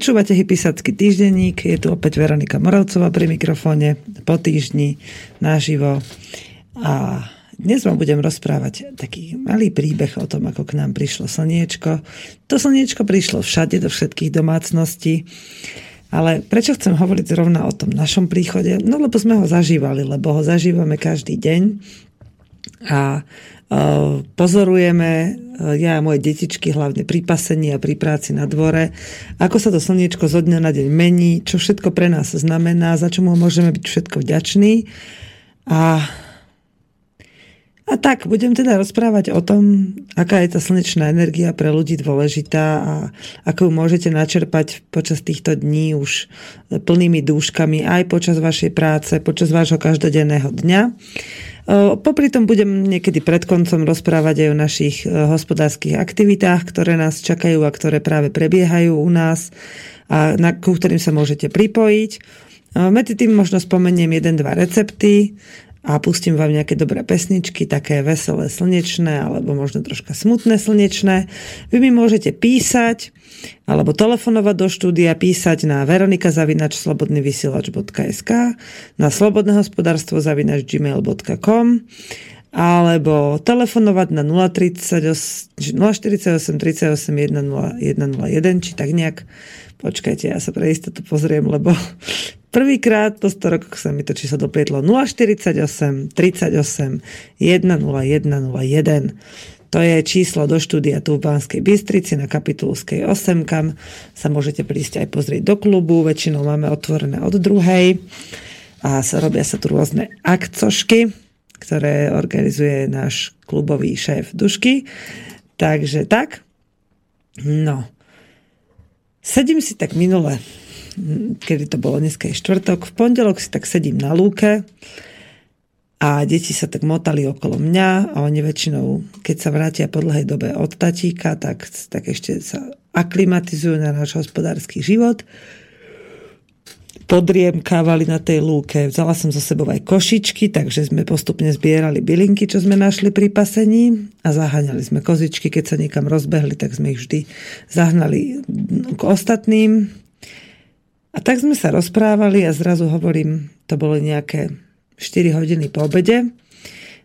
Počúvate Hypisacký týždenník, je tu opäť Veronika Moravcová pri mikrofóne po týždni naživo a dnes vám budem rozprávať taký malý príbeh o tom, ako k nám prišlo slniečko. To slniečko prišlo všade, do všetkých domácností. Ale prečo chcem hovoriť zrovna o tom našom príchode? No lebo sme ho zažívali, lebo ho zažívame každý deň a pozorujeme, ja a moje detičky, hlavne pri pasení a pri práci na dvore, ako sa to slniečko zo dňa na deň mení, čo všetko pre nás znamená, za čo mu môžeme byť všetko vďační. A, a tak, budem teda rozprávať o tom, aká je tá slnečná energia pre ľudí dôležitá a ako ju môžete načerpať počas týchto dní už plnými dúškami aj počas vašej práce, počas vášho každodenného dňa. Popri tom budem niekedy pred koncom rozprávať aj o našich e, hospodárskych aktivitách, ktoré nás čakajú a ktoré práve prebiehajú u nás a na, ku ktorým sa môžete pripojiť. Medzi tým možno spomeniem jeden, dva recepty a pustím vám nejaké dobré pesničky, také veselé, slnečné, alebo možno troška smutné slnečné. Vy mi môžete písať, alebo telefonovať do štúdia, písať na veronikazavinačslobodnyvysielač.sk, na slobodnehospodárstvo zavinač gmail.com alebo telefonovať na 048, 048 38 101, či tak nejak. Počkajte, ja sa pre istotu pozriem, lebo Prvýkrát po 100 rokoch sa mi to číslo doplietlo 048 38 10101. To je číslo do štúdia tu v Banskej Bystrici na Kapitulskej 8, kam sa môžete prísť aj pozrieť do klubu. Väčšinou máme otvorené od druhej a robia sa tu rôzne akcošky, ktoré organizuje náš klubový šéf Dušky. Takže tak. No. Sedím si tak minule kedy to bolo, dneska je štvrtok, v pondelok si tak sedím na lúke a deti sa tak motali okolo mňa a oni väčšinou, keď sa vrátia po dlhej dobe od tatíka, tak, tak ešte sa aklimatizujú na náš hospodársky život. Podriemkávali na tej lúke. Vzala som so sebou aj košičky, takže sme postupne zbierali bylinky, čo sme našli pri pasení a zaháňali sme kozičky. Keď sa niekam rozbehli, tak sme ich vždy zahnali k ostatným a tak sme sa rozprávali a zrazu hovorím, to bolo nejaké 4 hodiny po obede,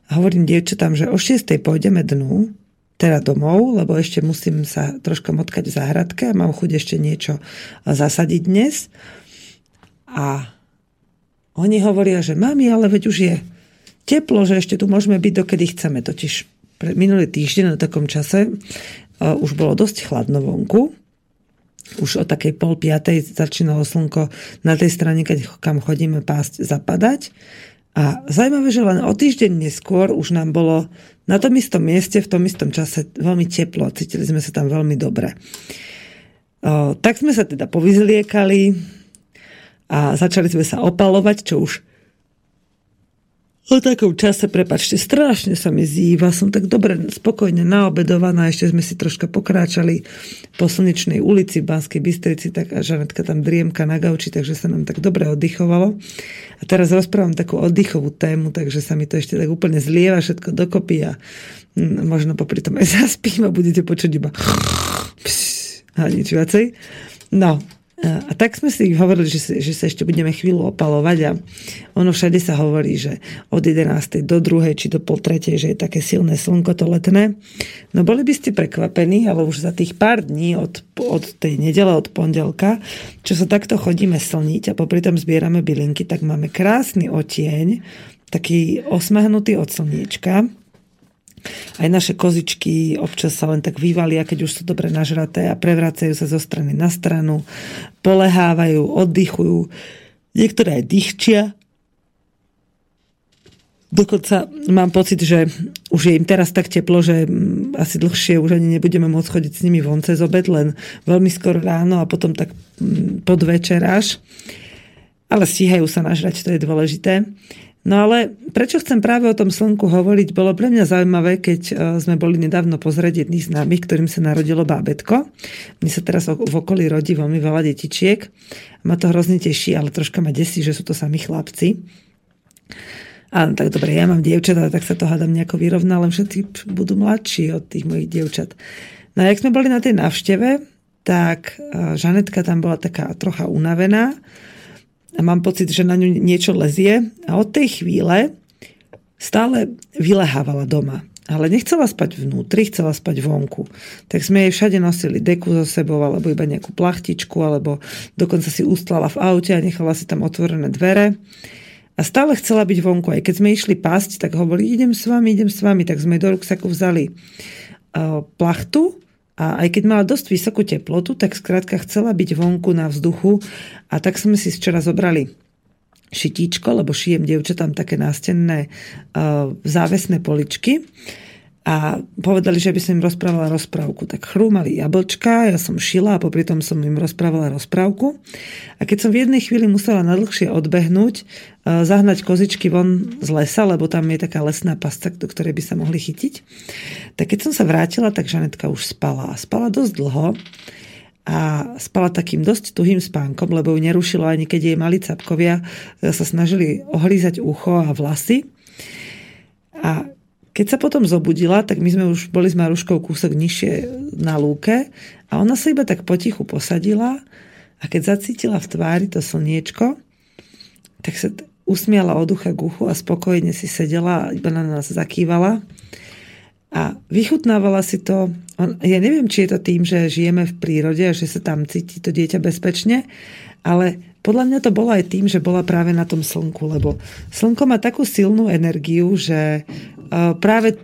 a hovorím dievčatám, že o 6. pôjdeme dnu, teda domov, lebo ešte musím sa troška motkať v záhradke a mám chuť ešte niečo zasadiť dnes. A oni hovoria, že mami, ale veď už je teplo, že ešte tu môžeme byť, dokedy chceme. Totiž minulý týždeň na takom čase už bolo dosť chladno vonku už o takej pol piatej začínalo slnko na tej strane, keď kam chodíme pásť, zapadať. A zaujímavé, že len o týždeň neskôr už nám bolo na tom istom mieste, v tom istom čase veľmi teplo. Cítili sme sa tam veľmi dobre. O, tak sme sa teda povyzliekali a začali sme sa opalovať, čo už o takom čase, prepačte, strašne sa mi zýva, som tak dobre, spokojne naobedovaná, ešte sme si troška pokráčali po slnečnej ulici v Banskej Bystrici, tak a Žanetka tam driemka na gauči, takže sa nám tak dobre oddychovalo. A teraz rozprávam takú oddychovú tému, takže sa mi to ešte tak úplne zlieva všetko dokopy a mm, možno popri tom aj zaspím a budete počuť iba a nič viacej. No, a tak sme si hovorili, že, že sa ešte budeme chvíľu opalovať a ono všade sa hovorí, že od 11. do 2. či do pol 3. že je také silné slnko to letné. No boli by ste prekvapení, ale už za tých pár dní od, od tej nedele, od pondelka, čo sa takto chodíme slniť a popri tom zbierame bylinky, tak máme krásny otieň, taký osmahnutý od slniečka Aj naše kozičky občas sa len tak vyvalia, keď už sú dobre nažraté a prevracajú sa zo strany na stranu, polehávajú, oddychujú. Niektoré aj dýchčia. Dokonca mám pocit, že už je im teraz tak teplo, že mm, asi dlhšie už ani nebudeme môcť chodiť s nimi von cez obed, len veľmi skoro ráno a potom tak mm, podvečer až. Ale stíhajú sa nažrať, to je dôležité. No ale prečo chcem práve o tom slnku hovoriť, bolo pre mňa zaujímavé, keď e, sme boli nedávno pozrieť jedných známych, ktorým sa narodilo bábetko. Mne sa teraz v okolí rodí veľmi veľa detičiek. Ma to hrozne teší, ale troška ma desí, že sú to sami chlapci. A tak dobre, ja mám dievčatá, tak sa to hádam nejako vyrovná, len všetci budú mladší od tých mojich dievčat. No a jak sme boli na tej návšteve, tak e, Žanetka tam bola taká trocha unavená, a mám pocit, že na ňu niečo lezie a od tej chvíle stále vylehávala doma. Ale nechcela spať vnútri, chcela spať vonku. Tak sme jej všade nosili deku so sebou, alebo iba nejakú plachtičku, alebo dokonca si ustlala v aute a nechala si tam otvorené dvere. A stále chcela byť vonku. Aj keď sme išli pásť, tak hovorí, idem s vami, idem s vami. Tak sme do ruksaku vzali uh, plachtu a aj keď mala dosť vysokú teplotu, tak skrátka chcela byť vonku na vzduchu. A tak sme si včera zobrali šitíčko, lebo šijem dievčatám také nástenné uh, závesné poličky a povedali, že by som im rozprávala rozprávku. Tak chrúmali jablčka, ja som šila a popri tom som im rozprávala rozprávku. A keď som v jednej chvíli musela nadlhšie odbehnúť, eh, zahnať kozičky von z lesa, lebo tam je taká lesná pasca, do ktorej by sa mohli chytiť, tak keď som sa vrátila, tak Žanetka už spala. Spala dosť dlho a spala takým dosť tuhým spánkom, lebo ju nerušilo ani keď jej mali capkovia sa snažili ohlízať ucho a vlasy. A keď sa potom zobudila, tak my sme už boli s Maruškou kúsok nižšie na lúke a ona sa iba tak potichu posadila a keď zacítila v tvári to slniečko, tak sa usmiala od ucha k uchu a spokojne si sedela a iba na nás zakývala a vychutnávala si to. Ja neviem, či je to tým, že žijeme v prírode a že sa tam cíti to dieťa bezpečne, ale podľa mňa to bolo aj tým, že bola práve na tom slnku, lebo slnko má takú silnú energiu, že e, práve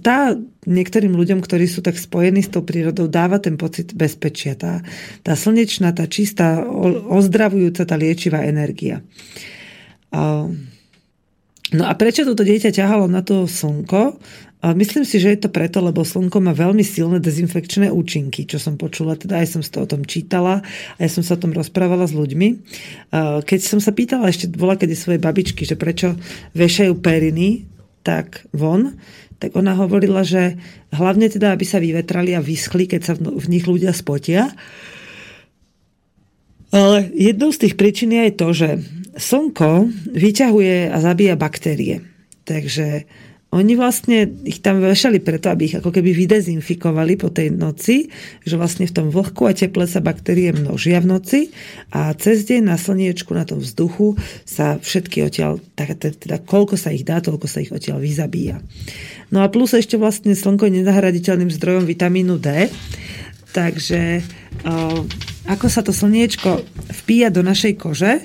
tá niektorým ľuďom, ktorí sú tak spojení s tou prírodou, dáva ten pocit bezpečia. Tá, tá slnečná, tá čistá, ozdravujúca, tá liečivá energia. No a prečo toto dieťa ťahalo na to slnko? Myslím si, že je to preto, lebo slnko má veľmi silné dezinfekčné účinky, čo som počula, teda aj som to o tom čítala a ja som sa o tom rozprávala s ľuďmi. Keď som sa pýtala ešte bola kedy svojej babičky, že prečo vešajú periny tak von, tak ona hovorila, že hlavne teda, aby sa vyvetrali a vyschli, keď sa v nich ľudia spotia. Ale jednou z tých príčin je to, že slnko vyťahuje a zabíja baktérie. Takže oni vlastne ich tam vešali preto, aby ich ako keby vydezinfikovali po tej noci, že vlastne v tom vlhku a teple sa baktérie množia v noci a cez deň na slniečku, na tom vzduchu sa všetky odtiaľ, teda koľko sa ich dá, toľko sa ich odtiaľ vyzabíja. No a plus ešte vlastne slnko je nenahraditeľným zdrojom vitamínu D, takže ako sa to slniečko vpíja do našej kože,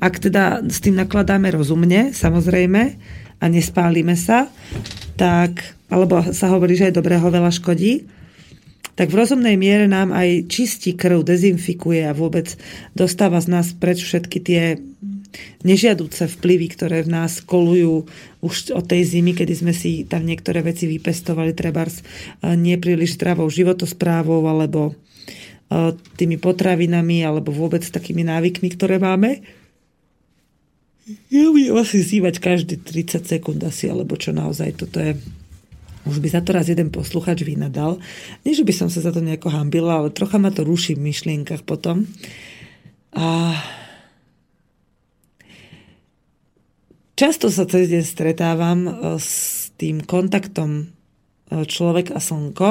ak teda s tým nakladáme rozumne, samozrejme, a nespálime sa, tak, alebo sa hovorí, že aj dobrého veľa škodí, tak v rozumnej miere nám aj čistí krv, dezinfikuje a vôbec dostáva z nás preč všetky tie nežiaduce vplyvy, ktoré v nás kolujú už od tej zimy, kedy sme si tam niektoré veci vypestovali, trebárs nepríliš zdravou životosprávou alebo tými potravinami alebo vôbec takými návykmi, ktoré máme. Ja budem asi zývať každý 30 sekúnd asi, alebo čo naozaj toto je už by za to raz jeden posluchač vynadal. Nie, že by som sa za to nejako hambila, ale trocha ma to ruší v myšlienkach potom. A často sa cez deň stretávam e, s tým kontaktom e, človek a slnko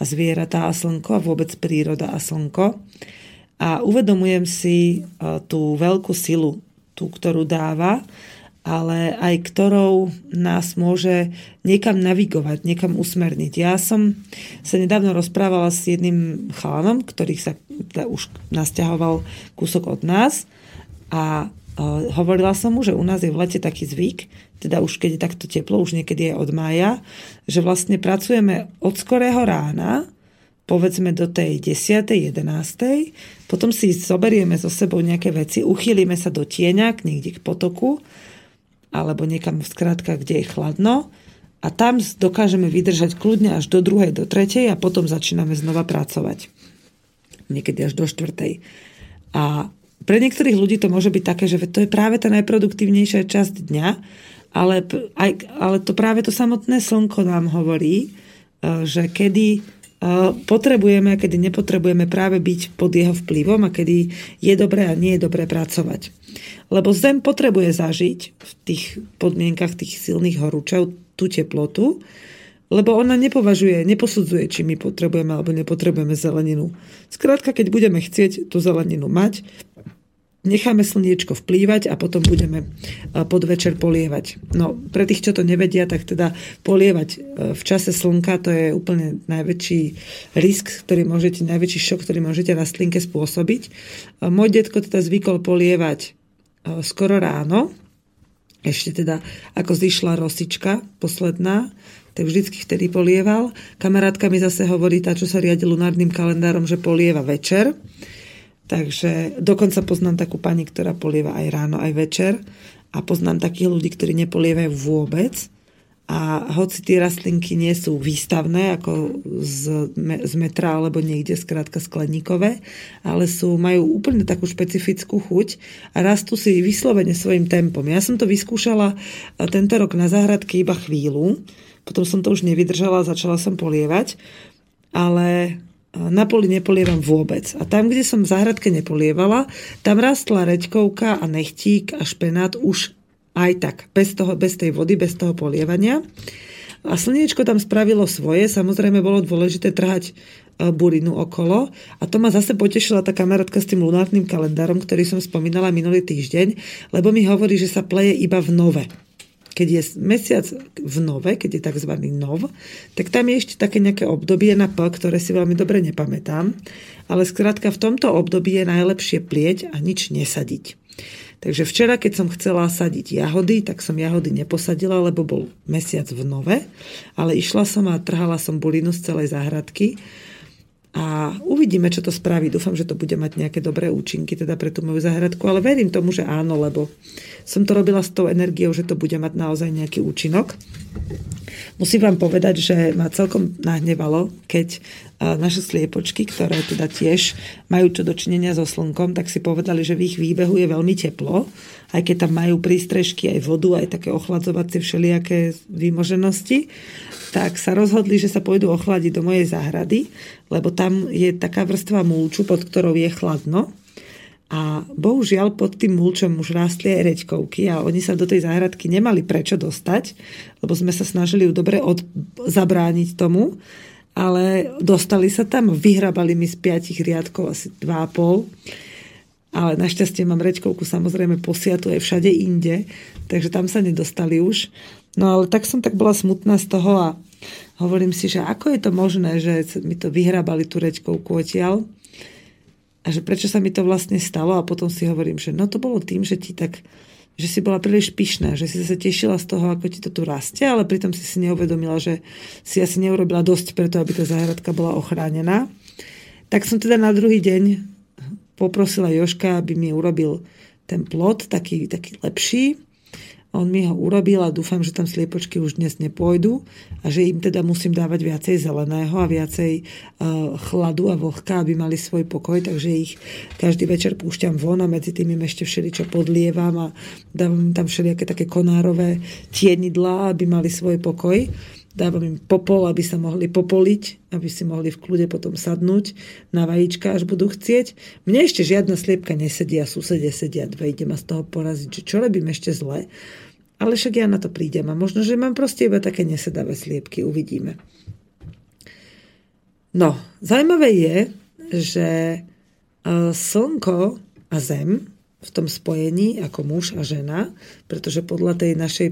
a zvieratá a slnko a vôbec príroda a slnko. A uvedomujem si e, tú veľkú silu tú, ktorú dáva, ale aj ktorou nás môže niekam navigovať, niekam usmerniť. Ja som sa nedávno rozprávala s jedným chalanom, ktorý sa teda už nasťahoval kúsok od nás a hovorila som mu, že u nás je v lete taký zvyk, teda už keď je takto teplo, už niekedy je od mája, že vlastne pracujeme od skorého rána, povedzme do tej 10. 11. Potom si zoberieme so sebou nejaké veci, uchýlime sa do tieňa, niekde k potoku, alebo niekam v skrátka, kde je chladno a tam dokážeme vydržať kľudne až do druhej, do tretej a potom začíname znova pracovať. Niekedy až do štvrtej. A pre niektorých ľudí to môže byť také, že to je práve tá najproduktívnejšia časť dňa, ale, aj, ale to práve to samotné slnko nám hovorí, e, že kedy potrebujeme a kedy nepotrebujeme práve byť pod jeho vplyvom a kedy je dobré a nie je dobré pracovať. Lebo Zem potrebuje zažiť v tých podmienkach tých silných horúčov tú teplotu, lebo ona nepovažuje, neposudzuje, či my potrebujeme alebo nepotrebujeme zeleninu. Skrátka, keď budeme chcieť tú zeleninu mať, necháme slniečko vplývať a potom budeme podvečer polievať. No, pre tých, čo to nevedia, tak teda polievať e, v čase slnka to je úplne najväčší risk, ktorý môžete, najväčší šok, ktorý môžete rastlinke spôsobiť. Môj detko teda zvykol polievať e, skoro ráno, ešte teda ako zišla rosička posledná, tak vždycky vtedy polieval. Kamarátka mi zase hovorí, tá, čo sa riadi lunárnym kalendárom, že polieva večer. Takže dokonca poznám takú pani, ktorá polieva aj ráno, aj večer. A poznám takých ľudí, ktorí nepolievajú vôbec. A hoci tie rastlinky nie sú výstavné, ako z, z metra alebo niekde skrátka skleníkové, ale sú, majú úplne takú špecifickú chuť a rastú si vyslovene svojim tempom. Ja som to vyskúšala tento rok na záhradke iba chvíľu, potom som to už nevydržala a začala som polievať, ale na poli nepolievam vôbec. A tam, kde som v záhradke nepolievala, tam rastla reďkovka a nechtík a špenát už aj tak, bez, toho, bez tej vody, bez toho polievania. A slniečko tam spravilo svoje, samozrejme bolo dôležité trhať e, burinu okolo. A to ma zase potešila tá kamarátka s tým lunárnym kalendárom, ktorý som spomínala minulý týždeň, lebo mi hovorí, že sa pleje iba v nove keď je mesiac v nove, keď je tzv. nov, tak tam je ešte také nejaké obdobie na P, ktoré si veľmi dobre nepamätám, ale skrátka v tomto období je najlepšie plieť a nič nesadiť. Takže včera, keď som chcela sadiť jahody, tak som jahody neposadila, lebo bol mesiac v nove, ale išla som a trhala som bulinu z celej záhradky a uvidíme, čo to spraví. Dúfam, že to bude mať nejaké dobré účinky teda pre tú moju záhradku, ale verím tomu, že áno, lebo som to robila s tou energiou, že to bude mať naozaj nejaký účinok. Musím vám povedať, že ma celkom nahnevalo, keď naše sliepočky, ktoré teda tiež majú čo dočinenia so slnkom, tak si povedali, že v ich výbehu je veľmi teplo, aj keď tam majú prístrežky, aj vodu, aj také ochladzovacie všelijaké výmoženosti tak sa rozhodli, že sa pôjdu ochladiť do mojej záhrady, lebo tam je taká vrstva mulču, pod ktorou je chladno. A bohužiaľ pod tým mulčom už rástli aj reďkovky a oni sa do tej záhradky nemali prečo dostať, lebo sme sa snažili ju dobre od, zabrániť tomu, ale dostali sa tam, vyhrabali mi z piatich riadkov asi 2,5 ale našťastie mám reďkovku samozrejme posiatu aj všade inde, takže tam sa nedostali už. No ale tak som tak bola smutná z toho a hovorím si, že ako je to možné, že mi to vyhrábali tú odtiaľ a že prečo sa mi to vlastne stalo? A potom si hovorím, že no to bolo tým, že ti tak že si bola príliš pyšná, že si sa tešila z toho, ako ti to tu rastie, ale pritom si si neuvedomila, že si asi neurobila dosť preto, aby tá záhradka bola ochránená. Tak som teda na druhý deň poprosila Joška, aby mi urobil ten plot taký, taký lepší on mi ho urobil a dúfam, že tam sliepočky už dnes nepôjdu a že im teda musím dávať viacej zeleného a viacej uh, chladu a vlhka, aby mali svoj pokoj, takže ich každý večer púšťam von a medzi tým im ešte všeličo podlievam a dávam im tam všelijaké také konárové tienidlá, aby mali svoj pokoj. Dávam im popol, aby sa mohli popoliť, aby si mohli v kľude potom sadnúť na vajíčka, až budú chcieť. Mne ešte žiadna sliepka nesedia, susedia sedia dve, idem ma z toho poraziť, čo robím ešte zle. Ale však ja na to prídem a možno, že mám proste iba také nesedavé sliepky, uvidíme. No, zaujímavé je, že e, slnko a zem v tom spojení ako muž a žena, pretože podľa tej našej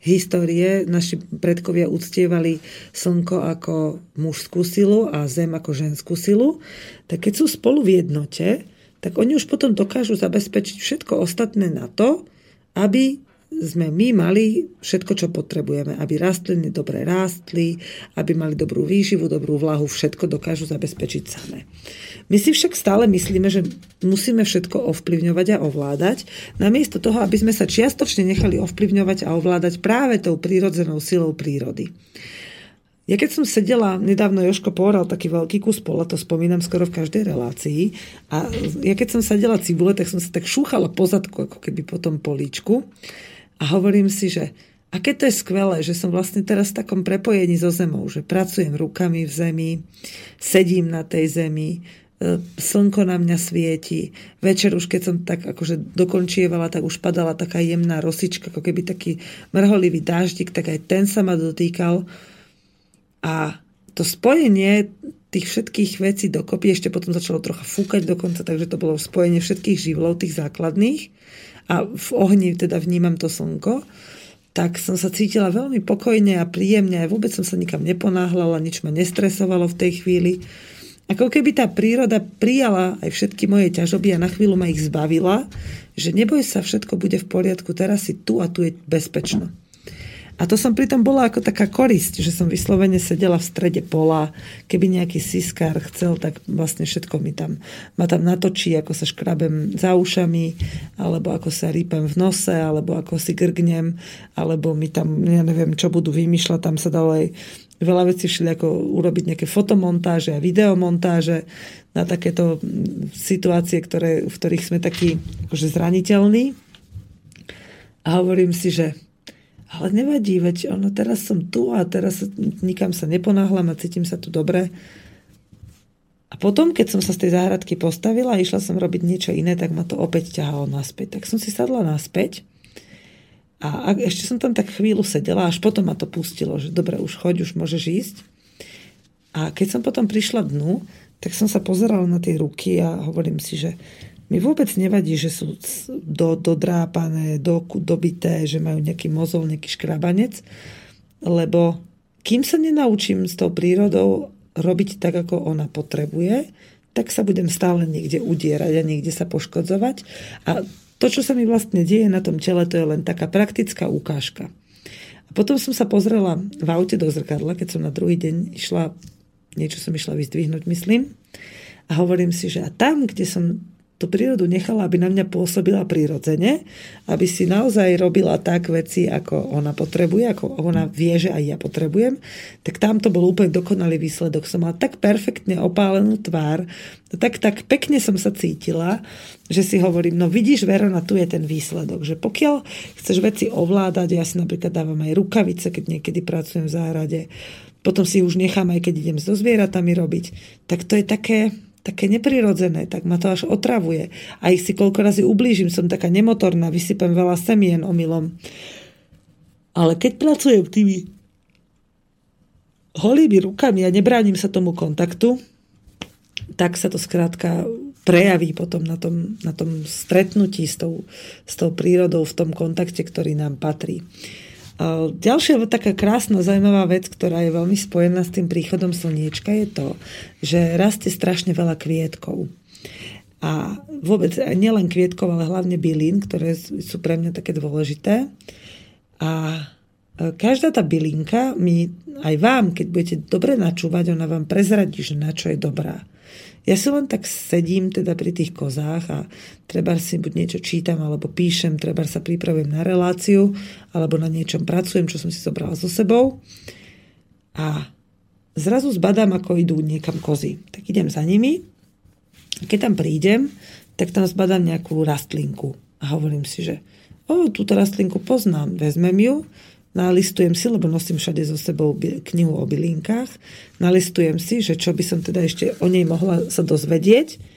histórie naši predkovia uctievali slnko ako mužskú silu a zem ako ženskú silu, tak keď sú spolu v jednote, tak oni už potom dokážu zabezpečiť všetko ostatné na to, aby sme my mali všetko, čo potrebujeme, aby rastliny dobre rástli, aby mali dobrú výživu, dobrú vlahu, všetko dokážu zabezpečiť samé. My si však stále myslíme, že musíme všetko ovplyvňovať a ovládať, namiesto toho, aby sme sa čiastočne nechali ovplyvňovať a ovládať práve tou prírodzenou silou prírody. Ja keď som sedela, nedávno Joško povedal taký veľký kus pola, to spomínam skoro v každej relácii, a ja keď som sedela cibule, tak som sa tak šúchala pozadku, ako keby po tom políčku a hovorím si, že aké to je skvelé, že som vlastne teraz v takom prepojení so zemou, že pracujem rukami v zemi, sedím na tej zemi, e, slnko na mňa svieti. Večer už keď som tak akože dokončievala, tak už padala taká jemná rosička, ako keby taký mrholivý dáždik, tak aj ten sa ma dotýkal. A to spojenie tých všetkých vecí dokopy, ešte potom začalo trocha fúkať dokonca, takže to bolo spojenie všetkých živlov, tých základných a v ohni teda vnímam to slnko, tak som sa cítila veľmi pokojne a príjemne a vôbec som sa nikam neponáhľala, nič ma nestresovalo v tej chvíli. Ako keby tá príroda prijala aj všetky moje ťažoby a na chvíľu ma ich zbavila, že neboj sa, všetko bude v poriadku, teraz si tu a tu je bezpečno. A to som pritom bola ako taká korisť, že som vyslovene sedela v strede pola. Keby nejaký siskár chcel, tak vlastne všetko mi tam, ma tam natočí, ako sa škrabem za ušami, alebo ako sa rýpem v nose, alebo ako si grgnem, alebo mi tam, ja neviem, čo budú vymýšľať, tam sa dalo aj veľa vecí všeli, ako urobiť nejaké fotomontáže a videomontáže na takéto situácie, ktoré, v ktorých sme takí akože zraniteľní. A hovorím si, že ale nevadí, veď ono, teraz som tu a teraz nikam sa neponáhľam a cítim sa tu dobre. A potom, keď som sa z tej záhradky postavila a išla som robiť niečo iné, tak ma to opäť ťahalo naspäť. Tak som si sadla naspäť a ešte som tam tak chvíľu sedela, až potom ma to pustilo, že dobre, už choď, už môžeš ísť. A keď som potom prišla dnu, tak som sa pozerala na tie ruky a hovorím si, že mi vôbec nevadí, že sú do, dodrápané, do, dobité, že majú nejaký mozol, nejaký škrabanec, lebo kým sa nenaučím s tou prírodou robiť tak, ako ona potrebuje, tak sa budem stále niekde udierať a niekde sa poškodzovať. A to, čo sa mi vlastne deje na tom tele, to je len taká praktická ukážka. A potom som sa pozrela v aute do zrkadla, keď som na druhý deň išla, niečo som išla vyzdvihnúť, myslím, a hovorím si, že a tam, kde som tú prírodu nechala, aby na mňa pôsobila prirodzene, aby si naozaj robila tak veci, ako ona potrebuje, ako ona vie, že aj ja potrebujem, tak tam to bol úplne dokonalý výsledok. Som mala tak perfektne opálenú tvár, tak, tak pekne som sa cítila, že si hovorím, no vidíš, Verona, tu je ten výsledok, že pokiaľ chceš veci ovládať, ja si napríklad dávam aj rukavice, keď niekedy pracujem v záhrade, potom si už nechám aj keď idem so zvieratami robiť, tak to je také, také neprirodzené, tak ma to až otravuje. A ich si koľko razy ublížim, som taká nemotorná, vysypem veľa semien omylom. Ale keď pracujem tými holými rukami a nebránim sa tomu kontaktu, tak sa to skrátka prejaví potom na tom, na tom stretnutí s tou, s tou prírodou v tom kontakte, ktorý nám patrí. Ďalšia taká krásna, zaujímavá vec, ktorá je veľmi spojená s tým príchodom slniečka, je to, že rastie strašne veľa kvietkov. A vôbec nielen kvietkov, ale hlavne bylín, ktoré sú pre mňa také dôležité. A e, každá tá bylinka mi, aj vám, keď budete dobre načúvať, ona vám prezradí, že na čo je dobrá. Ja si len tak sedím teda pri tých kozách a treba si buď niečo čítam alebo píšem, treba sa pripravujem na reláciu alebo na niečom pracujem, čo som si zobrala so sebou. A zrazu zbadám, ako idú niekam kozy. Tak idem za nimi. Keď tam prídem, tak tam zbadám nejakú rastlinku. A hovorím si, že o, túto rastlinku poznám, vezmem ju, nalistujem si, lebo nosím všade so sebou knihu o bylinkách, nalistujem si, že čo by som teda ešte o nej mohla sa dozvedieť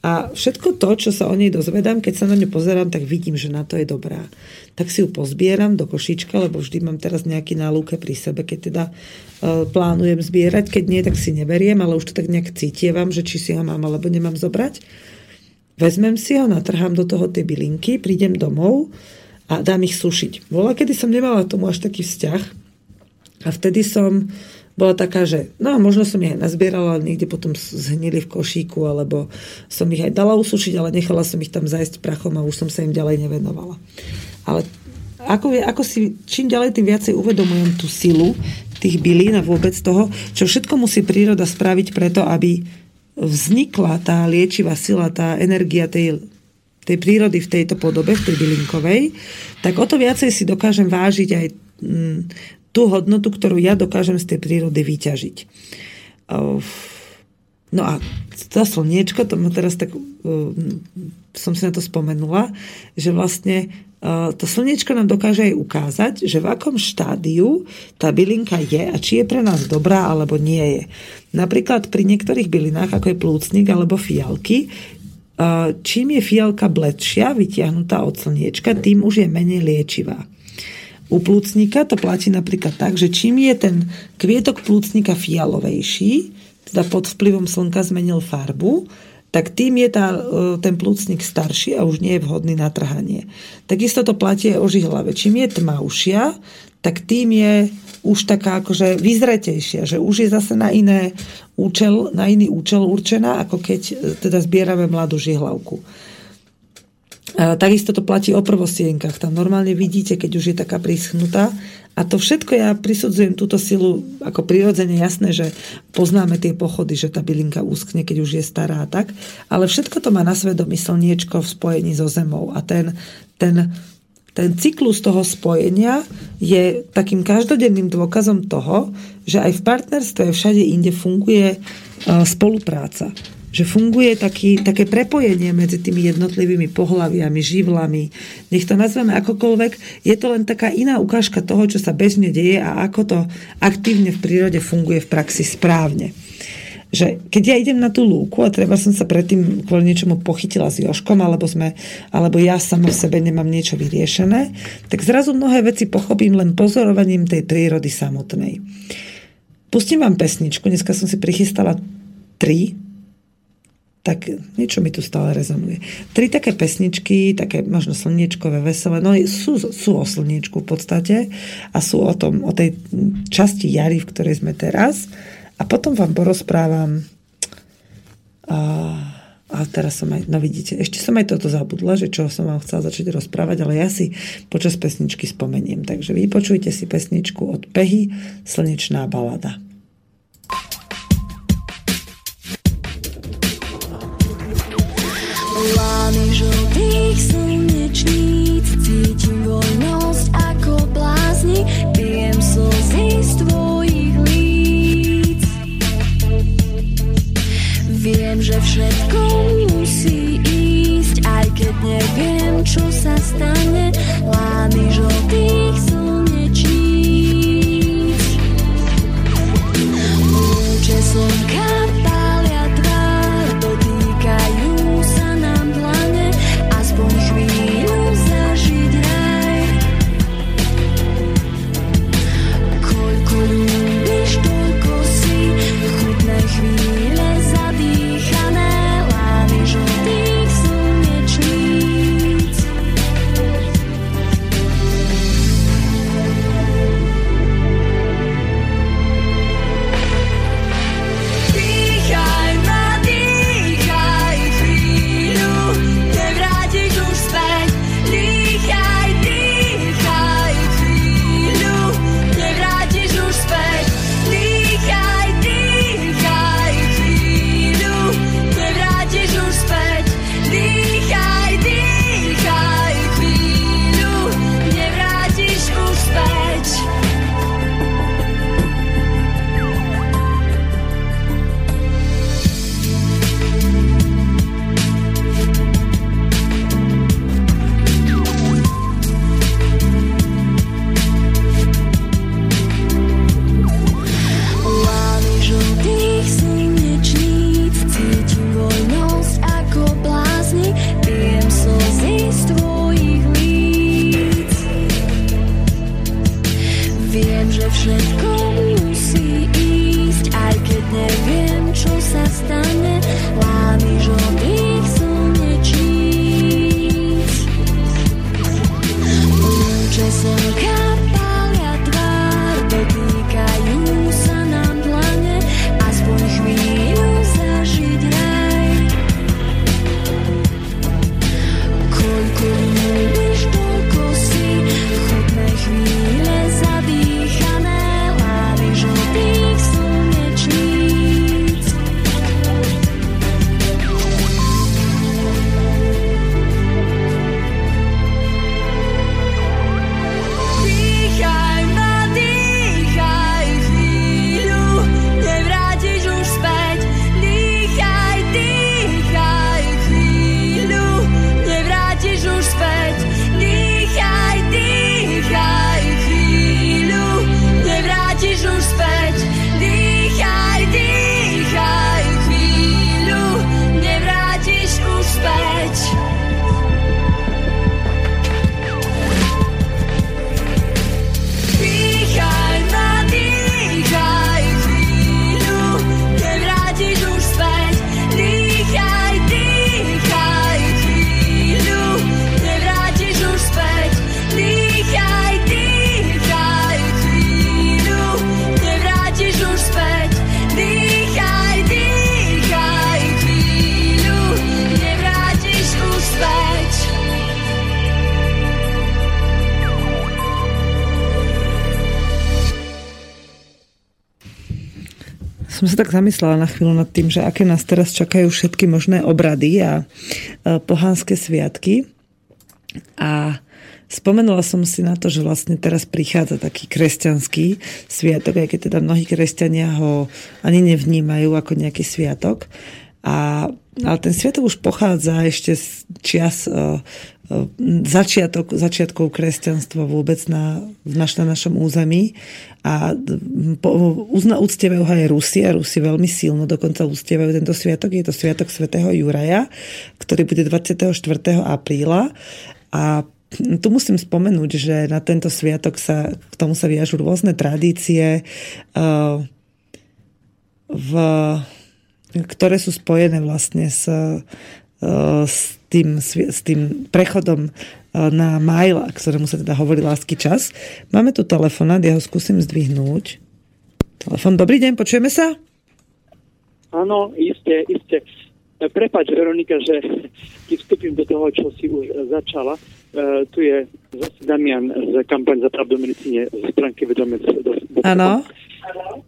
a všetko to, čo sa o nej dozvedám, keď sa na ňu pozerám, tak vidím, že na to je dobrá. Tak si ju pozbieram do košička, lebo vždy mám teraz nejaký nálúke pri sebe, keď teda uh, plánujem zbierať, keď nie, tak si neberiem, ale už to tak nejak cítievam, že či si ho mám alebo nemám zobrať. Vezmem si ho, natrhám do toho tie bylinky, prídem domov, a dám ich sušiť. Bola, kedy som nemala tomu až taký vzťah a vtedy som bola taká, že no možno som ich aj nazbierala, ale niekde potom zhnili v košíku, alebo som ich aj dala usušiť, ale nechala som ich tam zajsť prachom a už som sa im ďalej nevenovala. Ale ako, ako si čím ďalej, tým viacej uvedomujem tú silu tých bylín a vôbec toho, čo všetko musí príroda spraviť preto, aby vznikla tá liečivá sila, tá energia tej, tej prírody v tejto podobe, v tej bylinkovej, tak o to viacej si dokážem vážiť aj mm, tú hodnotu, ktorú ja dokážem z tej prírody vyťažiť. No a to slniečko, to ma teraz tak, som si na to spomenula, že vlastne to slniečko nám dokáže aj ukázať, že v akom štádiu tá bylinka je a či je pre nás dobrá alebo nie je. Napríklad pri niektorých bylinách, ako je plúcnik alebo fialky, čím je fialka bledšia, vytiahnutá od slniečka, tým už je menej liečivá. U plúcnika to platí napríklad tak, že čím je ten kvietok plúcnika fialovejší, teda pod vplyvom slnka zmenil farbu, tak tým je tá, e, ten plúcnik starší a už nie je vhodný na trhanie. Takisto to platí aj o žihlave. Čím je tmavšia, tak tým je už taká akože vyzretejšia, že už je zase na, iné účel, na iný účel určená, ako keď e, teda zbierame mladú žihlavku. Takisto to platí o prvostienkach. Tam normálne vidíte, keď už je taká prischnutá, a to všetko ja prisudzujem túto silu ako prirodzene jasné, že poznáme tie pochody, že tá bylinka úskne, keď už je stará a tak, ale všetko to má na svedomí slniečko v spojení so zemou a ten, ten, ten cyklus toho spojenia je takým každodenným dôkazom toho, že aj v partnerstve všade inde funguje e, spolupráca že funguje taký, také prepojenie medzi tými jednotlivými pohľaviami, živlami. Nech to nazveme akokoľvek, je to len taká iná ukážka toho, čo sa bežne deje a ako to aktívne v prírode funguje v praxi správne. Že keď ja idem na tú lúku a treba som sa predtým kvôli niečomu pochytila s Joškom, alebo, sme, alebo ja sama v sebe nemám niečo vyriešené, tak zrazu mnohé veci pochopím len pozorovaním tej prírody samotnej. Pustím vám pesničku, dneska som si prichystala tri tak niečo mi tu stále rezonuje. Tri také pesničky, také možno slniečkové, veselé, no sú, sú o slniečku v podstate a sú o, tom, o tej časti jary, v ktorej sme teraz. A potom vám porozprávam a, a teraz som aj, no vidíte, ešte som aj toto zabudla, že čo som vám chcela začať rozprávať, ale ja si počas pesničky spomeniem. Takže vypočujte si pesničku od Pehy Slnečná balada. Lány žltých slnečníc Cítim voľnosť ako blázni Pijem slzy tak zamyslela na chvíľu nad tým, že aké nás teraz čakajú všetky možné obrady a pohánske sviatky. A Spomenula som si na to, že vlastne teraz prichádza taký kresťanský sviatok, aj keď teda mnohí kresťania ho ani nevnímajú ako nejaký sviatok. A, ale ten sviatok už pochádza ešte z čias uh, začiatok, začiatkov kresťanstva vôbec na, na našom území a po, uzna, uctievajú ho aj Rusi a Rusi veľmi silno dokonca uctievajú tento sviatok. Je to sviatok svätého Juraja, ktorý bude 24. apríla a tu musím spomenúť, že na tento sviatok sa, k tomu sa viažú rôzne tradície, uh, v, ktoré sú spojené vlastne s, s, tým, s tým prechodom uh, na Majla, ktorému sa teda hovorí lásky čas. Máme tu telefonát, ja ho skúsim zdvihnúť. Telefon, dobrý deň, počujeme sa? Áno, iste, iste. Prepač, Veronika, že ti vstúpim do toho, čo si už začala. Uh, tu je zase Damian z kampaň za pravdu medicíne z stránky vedomec. Áno.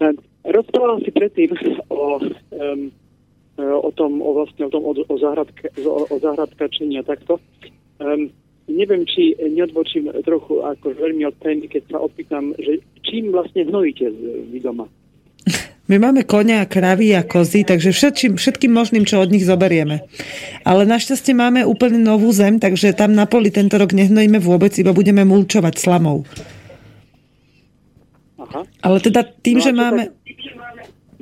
Uh, rozprával si predtým o, um, o tom, o vlastne o tom, o, o, zahradka, o, o zahradkačení a takto. Um, neviem, či neodbočím trochu ako veľmi od témy, keď sa opýtam, že čím vlastne hnojíte vy doma? My máme konia, kravy a kozy, takže všetkým, všetkým možným, čo od nich zoberieme. Ale našťastie máme úplne novú zem, takže tam na poli tento rok nehnojíme vôbec, iba budeme mulčovať slamou. Aha. Ale teda tým, no, že máme... Tak...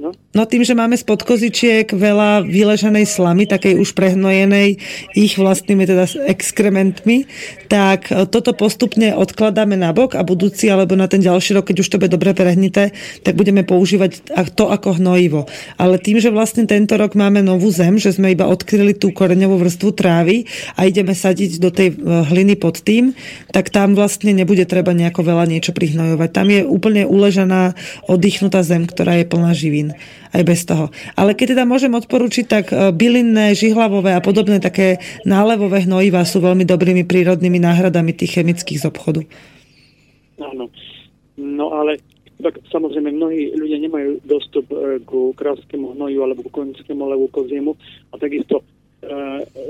No? No tým, že máme spod kozičiek veľa vyleženej slamy, takej už prehnojenej ich vlastnými teda exkrementmi, tak e, toto postupne odkladáme na bok a budúci alebo na ten ďalší rok, keď už to bude dobre prehnité, tak budeme používať to ako hnojivo. Ale tým, že vlastne tento rok máme novú zem, že sme iba odkryli tú koreňovú vrstvu trávy a ideme sadiť do tej e, hliny pod tým, tak tam vlastne nebude treba nejako veľa niečo prihnojovať. Tam je úplne uležaná, oddychnutá zem, ktorá je plná živín aj bez toho. Ale keď teda môžem odporučiť, tak e, bylinné, žihlavové a podobné také nálevové hnojivá sú veľmi dobrými prírodnými náhradami tých chemických z obchodu. Áno. No ale tak samozrejme mnohí ľudia nemajú dostup e, ku krávskému hnoju alebo ku koninskému levu koziemu a takisto e,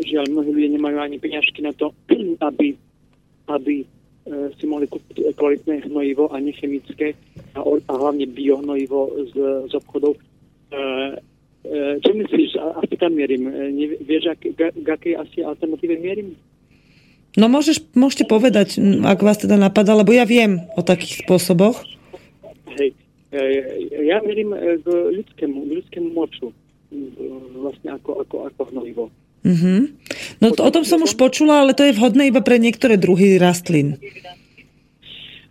žiaľ mnohí ľudia nemajú ani peňažky na to, aby, aby si mohli kúpiť kvalitné hnojivo a nechemické a, a hlavne biohnojivo z, z obchodov. Uh, čo myslíš, asi tam mierim? Vieš, ak, k akej asi alternatíve mierim? No môžeš, môžete povedať, ak vás teda napadá, lebo ja viem o takých spôsoboch. Hej, ja mierim k ľudskému, ľudskému moču, vlastne ako, ako, ako hnojivo. Mm-hmm. No to, o tom som už počula, ale to je vhodné iba pre niektoré druhy rastlín.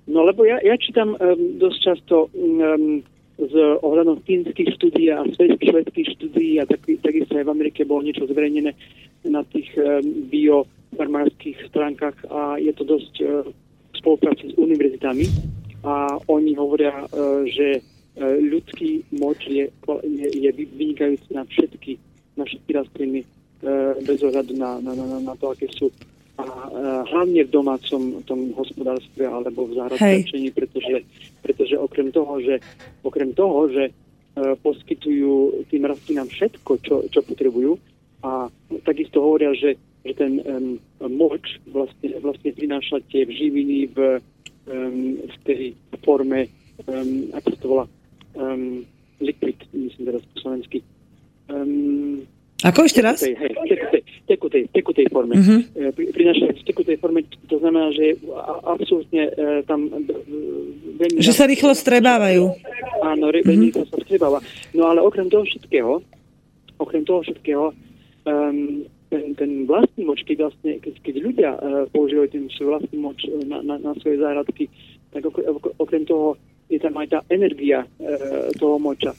No lebo ja, ja čítam um, dosť často um, z ohľadom fínskych štúdí a švedských štúdií a tak, takisto aj v Amerike bolo niečo zverejnené na tých biofarmárských stránkach a je to dosť uh, v spolupráci s univerzitami a oni hovoria, uh, že uh, ľudský moč je, je, je vynikajúci na všetky, na všetky rastliny bez ohľadu na, na, na, na to, aké sú hlavne v domácom tom hospodárstve alebo v záhradkačení, pretože, pretože okrem toho, že, okrem toho, že e, poskytujú tým rastlinám všetko, čo, čo potrebujú a takisto hovoria, že, že ten um, moč vlastne, vlastne prináša tie živiny v, um, v tej forme, um, ako to volá, um, liquid, myslím teraz po slovensky. Um, ako ešte raz? Tekutej, hej, tekutej, tekutej, tekutej forme. Uh-huh. Prináša v tekutej forme, to znamená, že absolútne e, tam... E, veľmi že sa rýchlo strebávajú. Áno, veľmi uh-huh. rýchlo sa strebáva. No ale okrem toho všetkého, okrem toho všetkého, um, ten, ten vlastný moč, keď, vlastne, keď, keď ľudia uh, používajú ten svoj vlastný moč na, na, na svoje záhradky, tak ok, okrem toho je tam aj tá energia uh, toho moča.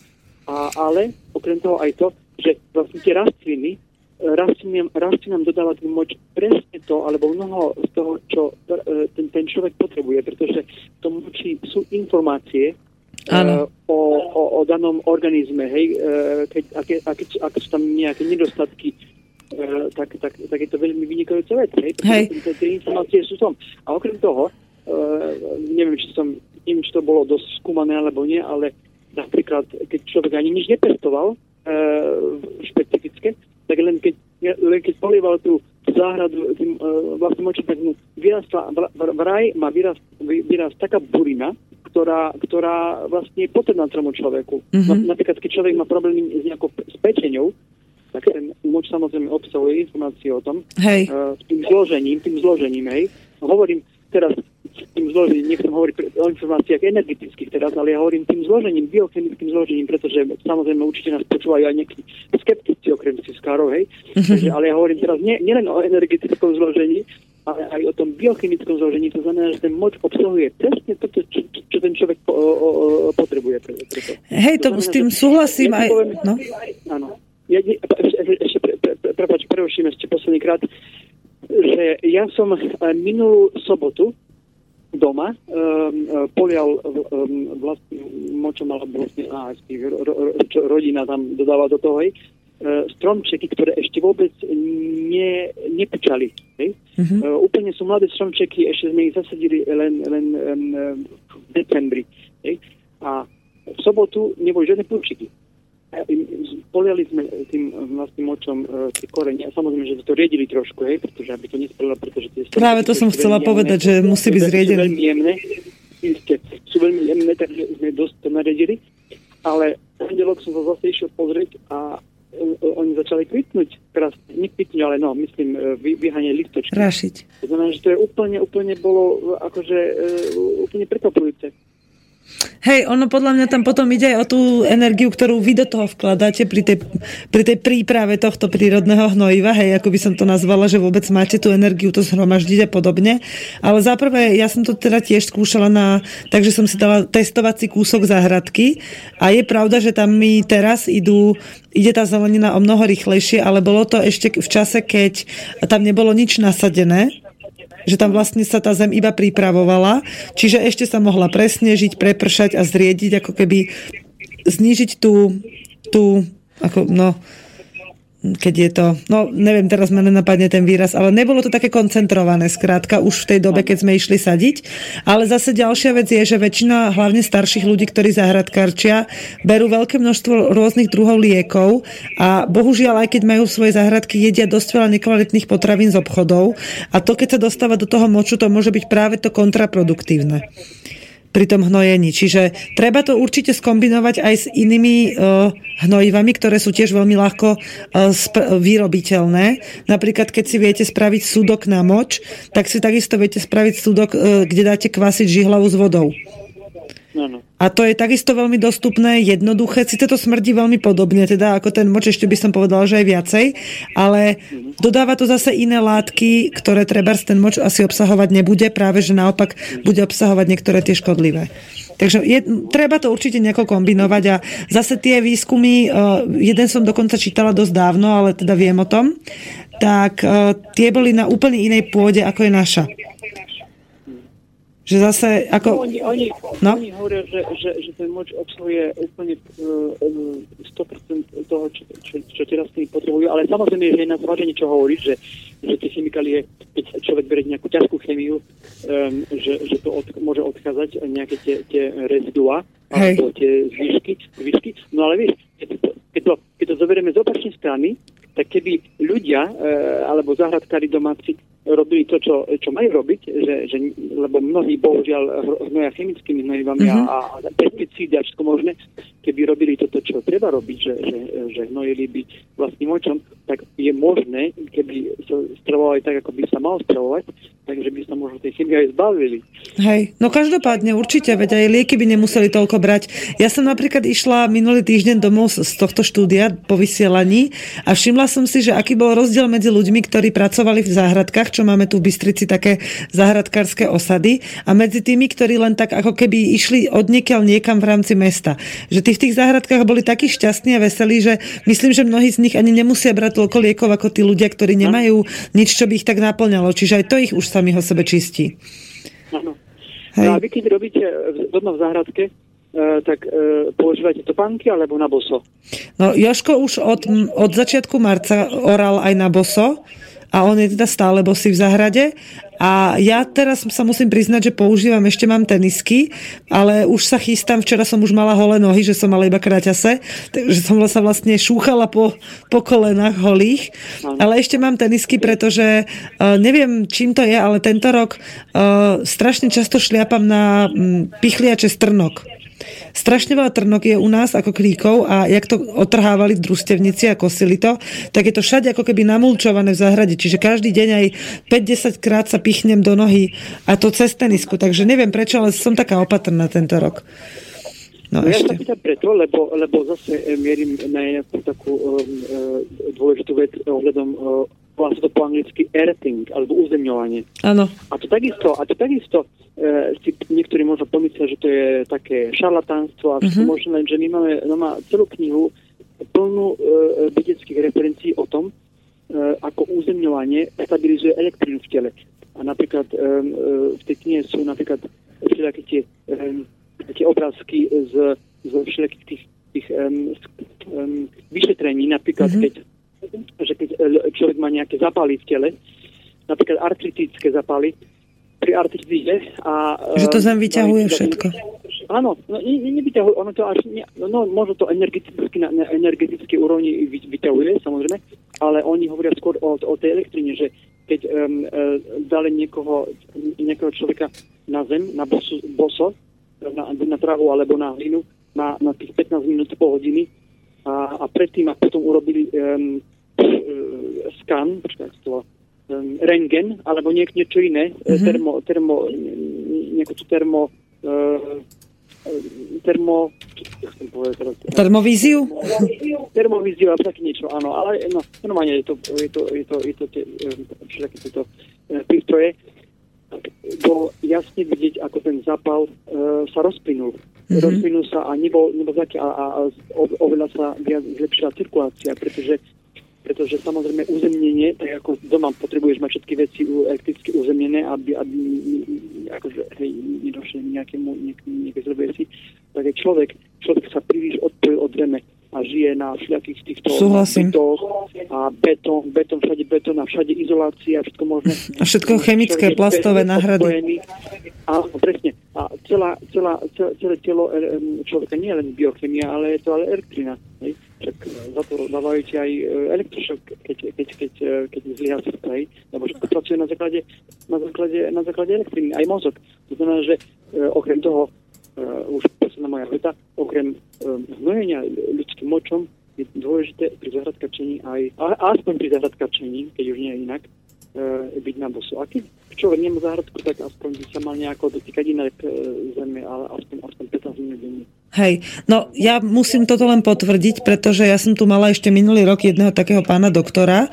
A, ale okrem toho aj to, že vlastne tie rastliny, rastlinám, rastlinám dodáva ten moč presne to, alebo mnoho z toho, čo e, ten, ten človek potrebuje, pretože v tom moči sú informácie uh, o, o, o danom organizme, hej, keď, aké, aké, aké sú tam nejaké nedostatky, tak, tak, tak je to veľmi vynikajúca vec, hej, hej. Tie, informácie sú tom. A okrem toho, neviem, či som, neviem, či to bolo dosť skúmané alebo nie, ale napríklad, keď človek ani nič nepestoval e, špecifické, tak len keď, len keď polieval tú záhradu tým e, vlastným očom, tak mu vyrastla, vraj má vyrast, vyrast taká burina, ktorá, ktorá vlastne je potrebná tomu človeku. Mm-hmm. Napríklad, keď človek má problémy s nejakou s pečeňou, tak ten moč samozrejme obsahuje informácie o tom. Hej. Uh, tým zložením, tým zložením, hej. Hovorím teraz tým zložením, nechcem hovoriť o informáciách energetických teraz, ale ja hovorím tým zložením, biochemickým zložením, pretože samozrejme určite nás počúvajú aj nejakí skeptici okrem ciskárov, hej. Mm-hmm. Takže, ale ja hovorím teraz nie, nielen o energetickom zložení, ale aj o tom biochemickom zložení. To znamená, že ten moč obsahuje presne to, čo, čo, čo ten človek po, o, o, potrebuje. Preto. Hej, to, to znamená, s tým súhlasím ja aj... Poviem, no. Áno. Ja, ešte, pre, pre, pre, prepáč, preruším ešte posledný krát, že ja som minulú sobotu doma um, polial um, vlastne močom alebo vlastne á, čo rodina tam dodáva do toho, hej, E, stromčeky, ktoré ešte vôbec ne, nepečali. Hej? Mm-hmm. Uh, úplne sú mladé stromčeky, ešte sme ich zasadili len, len um, v decembri. Hej? A v sobotu neboli žiadne púčiky. Poliali sme tým vlastným močom uh, tie korene a samozrejme, že to riedili trošku, hej, pretože aby to nesprelo, pretože tie Práve to som chcela povedať, že musí byť zriedené. Sú veľmi jemné, sú veľmi jemné, takže sme dosť to naredili, ale pondelok som sa zase išiel pozrieť a oni začali kvitnúť. Teraz nekvitnú, ale no, myslím, e, vy, vyhanie listočky. Rašiť. To znamená, že to je úplne, úplne bolo akože úplne prekvapujúce. Hej, ono podľa mňa tam potom ide aj o tú energiu, ktorú vy do toho vkladáte pri tej, pri tej príprave tohto prírodného hnojiva, hej, ako by som to nazvala, že vôbec máte tú energiu to zhromaždiť a podobne. Ale záprve, ja som to teda tiež skúšala na, takže som si dala testovací kúsok záhradky. A je pravda, že tam mi teraz idú, ide tá zelenina o mnoho rýchlejšie, ale bolo to ešte v čase, keď tam nebolo nič nasadené, že tam vlastne sa tá zem iba pripravovala, čiže ešte sa mohla presnežiť, prepršať a zriediť, ako keby znížiť tú, tú ako, no, keď je to, no neviem, teraz ma nenapadne ten výraz, ale nebolo to také koncentrované, skrátka, už v tej dobe, keď sme išli sadiť. Ale zase ďalšia vec je, že väčšina hlavne starších ľudí, ktorí zahradkarčia, berú veľké množstvo rôznych druhov liekov a bohužiaľ, aj keď majú svoje zahradky, jedia dosť veľa nekvalitných potravín z obchodov a to, keď sa dostáva do toho moču, to môže byť práve to kontraproduktívne pri tom hnojení. Čiže treba to určite skombinovať aj s inými uh, hnojivami, ktoré sú tiež veľmi ľahko uh, spr- vyrobiteľné. Napríklad, keď si viete spraviť súdok na moč, tak si takisto viete spraviť súdok, uh, kde dáte kvasiť žihlavu s vodou. Ano. A to je takisto veľmi dostupné, jednoduché. Sice to smrdí veľmi podobne, teda ako ten moč, ešte by som povedala, že aj viacej, ale dodáva to zase iné látky, ktoré treba ten moč asi obsahovať nebude, práve že naopak bude obsahovať niektoré tie škodlivé. Takže je, treba to určite nejako kombinovať a zase tie výskumy, uh, jeden som dokonca čítala dosť dávno, ale teda viem o tom, tak uh, tie boli na úplne inej pôde, ako je naša. Že zase ako... No, oni, oni, no? oni hovoria, že, že, že ten moč obsahuje úplne uh, 100% toho, čo, čo, čo tie rastliny potrebujú, ale samozrejme, že je na zváženie, čo hovorí, že, že tie chemikálie, keď človek berie nejakú ťažkú chemiu, um, že, že to od, môže odchádzať nejaké tie, tie rezidua, alebo tie zvyšky, zvyšky. No ale vieš, keď to, keď to, keď to zoberieme z opačnej strany, tak keby ľudia, uh, alebo zahradkári domáci, robili to, čo, čo majú robiť, že, že, lebo mnohí bohužiaľ hnoja chemickými hnojivami mm-hmm. a, a pesticídy a všetko možné, keby robili toto, čo treba robiť, že, že, že hnojili by vlastným očom, tak je možné, keby sa stravovali tak, ako by sa mal stravovať, takže by sa možno tej chemie aj zbavili. Hej, no každopádne určite, veď aj lieky by nemuseli toľko brať. Ja som napríklad išla minulý týždeň domov z tohto štúdia po vysielaní a všimla som si, že aký bol rozdiel medzi ľuďmi, ktorí pracovali v záhradkách, čo máme tu v Bystrici také záhradkárske osady a medzi tými, ktorí len tak ako keby išli od niekiaľ niekam v rámci mesta. Že tí v tých záhradkách boli takí šťastní a veselí, že myslím, že mnohí z nich ani nemusia brať toľko liekov ako tí ľudia, ktorí nemajú nič, čo by ich tak naplňalo. Čiže aj to ich už samých o sebe čistí. Áno. No a vy keď robíte doma v záhradke, Uh, tak uh, používate topánky alebo na boso? No Joško už od, od začiatku marca oral aj na boso a on je teda stále bosý v záhrade. A ja teraz sa musím priznať, že používam, ešte mám tenisky, ale už sa chystám, včera som už mala holé nohy, že som mala iba kraťase, takže som sa vlastne šúchala po, po kolenách holých, ale ešte mám tenisky, pretože uh, neviem, čím to je, ale tento rok uh, strašne často šliapam na um, pichliače strnok. Strašne veľa trnok je u nás ako kríkov a jak to otrhávali družstevníci a kosili to, tak je to všade ako keby namulčované v záhrade. Čiže každý deň aj 5-10 krát sa pichnem do nohy a to cez tenisku. Takže neviem prečo, ale som taká opatrná tento rok. No, no ja sa pýtam preto, lebo, lebo zase e, mierim na takú um, uh, dôležitú vec ohľadom uh, volá sa to po anglicky earthing, alebo uzemňovanie. Áno. A to takisto, a to takisto e, si niektorí možno pomyslia, že to je také šarlatánstvo a uh-huh. možno len, že my máme má celú knihu plnú e, vedeckých referencií o tom, e, ako územňovanie stabilizuje elektrínu v tele. A napríklad e, e, v tej knihe sú napríklad všelijaké tie, e, tie obrázky z, z všelijakých tých, tých um, um, vyšetrení, napríklad uh-huh. keď, že keď človek má nejaké zápaly v tele, napríklad artritické zápaly, pri artritíde. A, že to zem vyťahuje všetko. Áno, no, ne, ne, nevyťahuje, ono to až, ne, no, no možno to energeticky, na, na energetické úrovni vyťahuje, samozrejme, ale oni hovoria skôr o, o tej elektrine, že keď um, uh, dali niekoho, niekoho človeka na zem, na boso, boso na, na trahu alebo na hlinu, na, na tých 15 minút po hodiny a, a predtým a potom urobili um, skan, počkaj, to um, rengen alebo niek, niečo iné, mm-hmm. termo, termo, nejakú tú termo, uh, termo, teraz, termovíziu? Termovíziu, alebo také niečo, áno, ale no, normálne je to, je to, je to, je to tie, všetky tieto prístroje, bolo jasne vidieť, ako ten zápal uh, sa rozplynul. Mm-hmm. Rozplynul sa a nebol, nebol taký, a, a, a oveľa sa viac zlepšila cirkulácia, pretože pretože samozrejme uzemnenie, tak ako doma potrebuješ mať všetky veci elektricky uzemnené, aby, aby akože, hej, nedošli nejakému, nejaké zlé tak je človek, človek sa príliš odpojil od zeme a žije na všelijakých týchto bytoch a betón, betón, všade betón a všade izolácia, všetko možné. A všetko chemické, plastové náhrady. Áno, presne. A celá, celá, celé, celé telo človeka nie je len biochemia, ale je to ale elektrina. Hej? Však e, za to dávajú ti aj e, elektrošok, keď, keď, keď, keď zlyhá srdce, hej? lebo všetko pracuje na základe, na základe, na základe elektriny, aj mozog. To znamená, že okrem toho, už posledná moja veta, okrem znojenia ľudským močom je dôležité pri zahradkačení aj, aspoň pri zahradkačení, keď už nie je inak, byť na bosu. A keď človek nemá záhradku, tak aspoň by sa mal nejako dotýkať inak zeme, ale aspoň, aspoň 15 minút denne. Hej, no ja musím toto len potvrdiť, pretože ja som tu mala ešte minulý rok jedného takého pána doktora, e,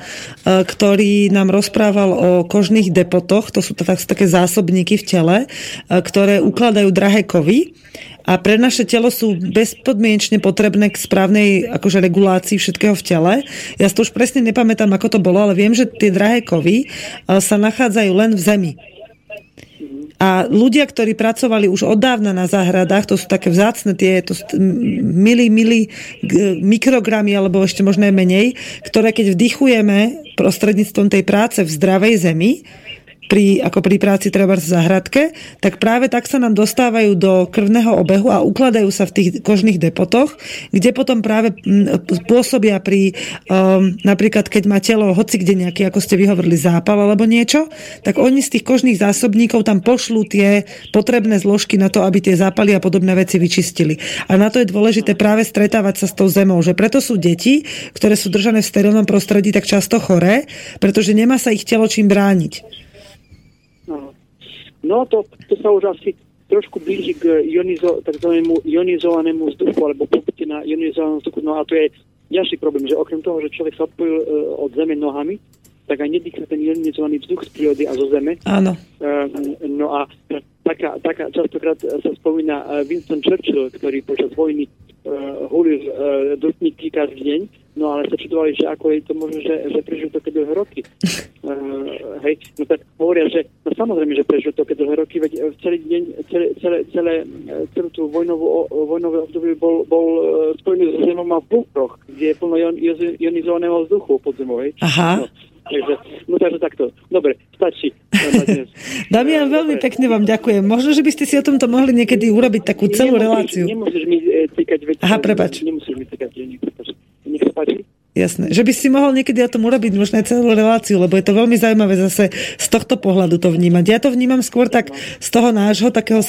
ktorý nám rozprával o kožných depotoch, to sú to tak, také zásobníky v tele, e, ktoré ukladajú drahé kovy a pre naše telo sú bezpodmienečne potrebné k správnej akože regulácii všetkého v tele. Ja si to už presne nepamätám, ako to bolo, ale viem, že tie drahé kovy e, sa nachádzajú len v zemi. A ľudia, ktorí pracovali už od dávna na záhradách, to sú také vzácne tie to milí, milí mikrogramy, alebo ešte možno aj menej, ktoré keď vdychujeme prostredníctvom tej práce v zdravej zemi, pri, ako pri práci treba v záhradke, tak práve tak sa nám dostávajú do krvného obehu a ukladajú sa v tých kožných depotoch, kde potom práve pôsobia pri um, napríklad, keď má telo hoci kde nejaký, ako ste vyhovorili, zápal alebo niečo, tak oni z tých kožných zásobníkov tam pošlú tie potrebné zložky na to, aby tie zápaly a podobné veci vyčistili. A na to je dôležité práve stretávať sa s tou zemou, že preto sú deti, ktoré sú držané v sterilnom prostredí, tak často choré, pretože nemá sa ich telo čím brániť. No to, to sa už asi trošku blíži k ionizo, takzvanému ionizovanému vzduchu, alebo pobyte na ionizovanému vzduchu. No a to je ďalší problém, že okrem toho, že človek sa odpojil uh, od zeme nohami, tak aj nedýcha ten ionizovaný vzduch z prírody a zo zeme. Áno. Uh, no a taká, taká častokrát sa spomína Winston Churchill, ktorý počas vojny uh, hulil uh, dotníky každý deň No ale sa čudovali, že ako je to možné, že, že prežil to keď dlhé roky. Uh, hej, no tak hovoria, že no samozrejme, že prežil to keď dlhé roky, veď v celý deň, celé, celé, celé, celú tú vojnovú, vojnové obdobie bol, bol spojený s zemom a v bunkroch, kde je plno ion, ionizovaného vzduchu pod zemou. Hej. Aha. No, Takže, no takže takto. Dobre, stačí. Damian, veľmi pekne vám ďakujem. Možno, že by ste si o tomto mohli niekedy urobiť takú celú Nemusíš- reláciu. Nemusíš mi e, týkať veci. Aha, prepač. Nemusíš mi týkať, nech, páči. Jasné. Že by si mohol niekedy o tom urobiť možno celú reláciu, lebo je to veľmi zaujímavé zase z tohto pohľadu to vnímať. Ja to vnímam skôr tak z toho nášho takého,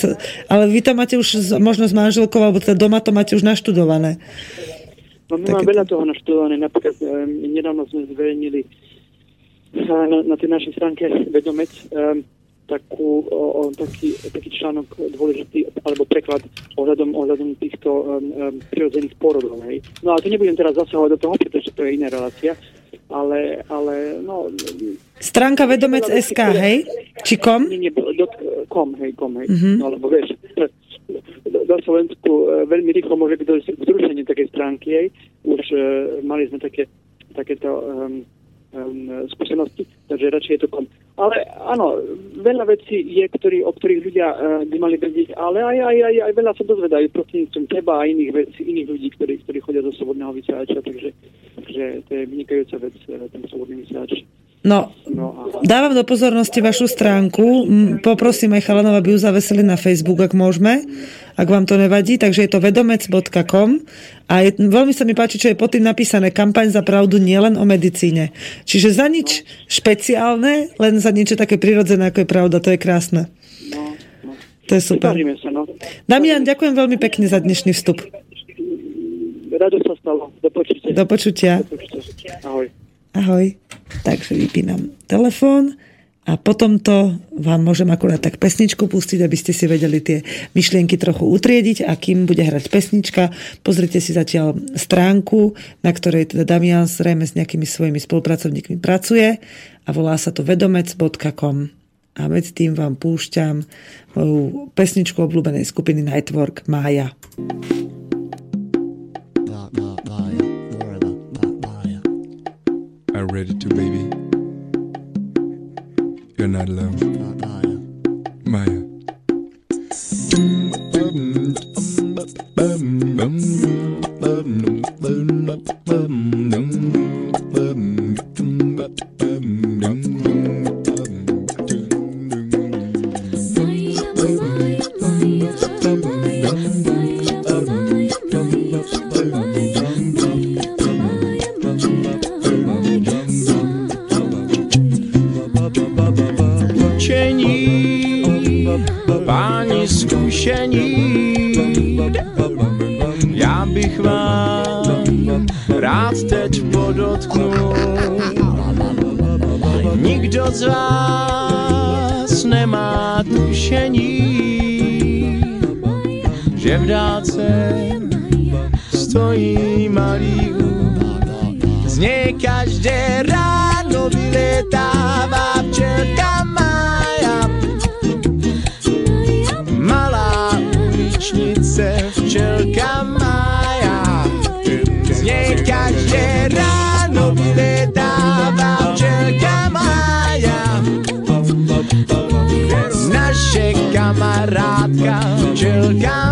ale vy to máte už z- možno s manželkou, alebo teda doma to máte už naštudované. No my máme veľa toho naštudované. Napríklad um, nedávno sme zverejnili uh, na, na tej našej stránke Vedomec um, takú, o, taký, taký článok dôležitý, alebo preklad ohľadom, ohľadom týchto um, um, prirodzených porodov. Hej. No ale to nebudem teraz zasahovať do toho, pretože to je iná relácia. Ale, ale no... Stránka vedomec.sk, hej? Či kom? Nie, nie, dot, kom, hej, kom, hej. Mhm. No, lebo vieš, na Slovensku e, veľmi rýchlo môže byť zrušeniu takej stránky, hej. Už e, mali sme také, takéto um, um, skúsenosti, takže radšej je to kom. Ale áno, veľa vecí je, ktorý, o ktorých ľudia uh, by mali vedieť, ale aj, aj, aj, aj veľa sa dozvedajú prostredníctvom teba a iných vecí, iných ľudí, ktorí, ktorí chodia do slobodného vysielača, takže, takže to je vynikajúca vec, e, ten slobodný vysielač. No, dávam do pozornosti vašu stránku. Poprosím aj chalanov, aby ju zavesili na Facebook, ak môžeme, ak vám to nevadí. Takže je to vedomec.com a je, veľmi sa mi páči, čo je pod tým napísané kampaň za pravdu nielen o medicíne. Čiže za nič špeciálne, len za niečo také prirodzené, ako je pravda. To je krásne. To je super. Sa, no. Damian, ďakujem veľmi pekne za dnešný vstup. Rado sa stalo. Do počutia. Do počutia. Do počutia. Ahoj. Ahoj. Takže vypínam telefón a potom to vám môžem akurát tak pesničku pustiť, aby ste si vedeli tie myšlienky trochu utriediť a kým bude hrať pesnička, pozrite si zatiaľ stránku, na ktorej teda Damian zrejme s nejakými svojimi spolupracovníkmi pracuje a volá sa to vedomec.com a medzi tým vám púšťam moju pesničku obľúbenej skupiny Nightwork Mája. Are you ready to, baby? You're not alone. Maya. Učení, dálce stojí malý. Z něj každé ráno vyletává včelka Maja. Malá uličnice včelka Maja. Z něj každé ráno vyletává včelka Maja. Naše kamarádka včelka Maja.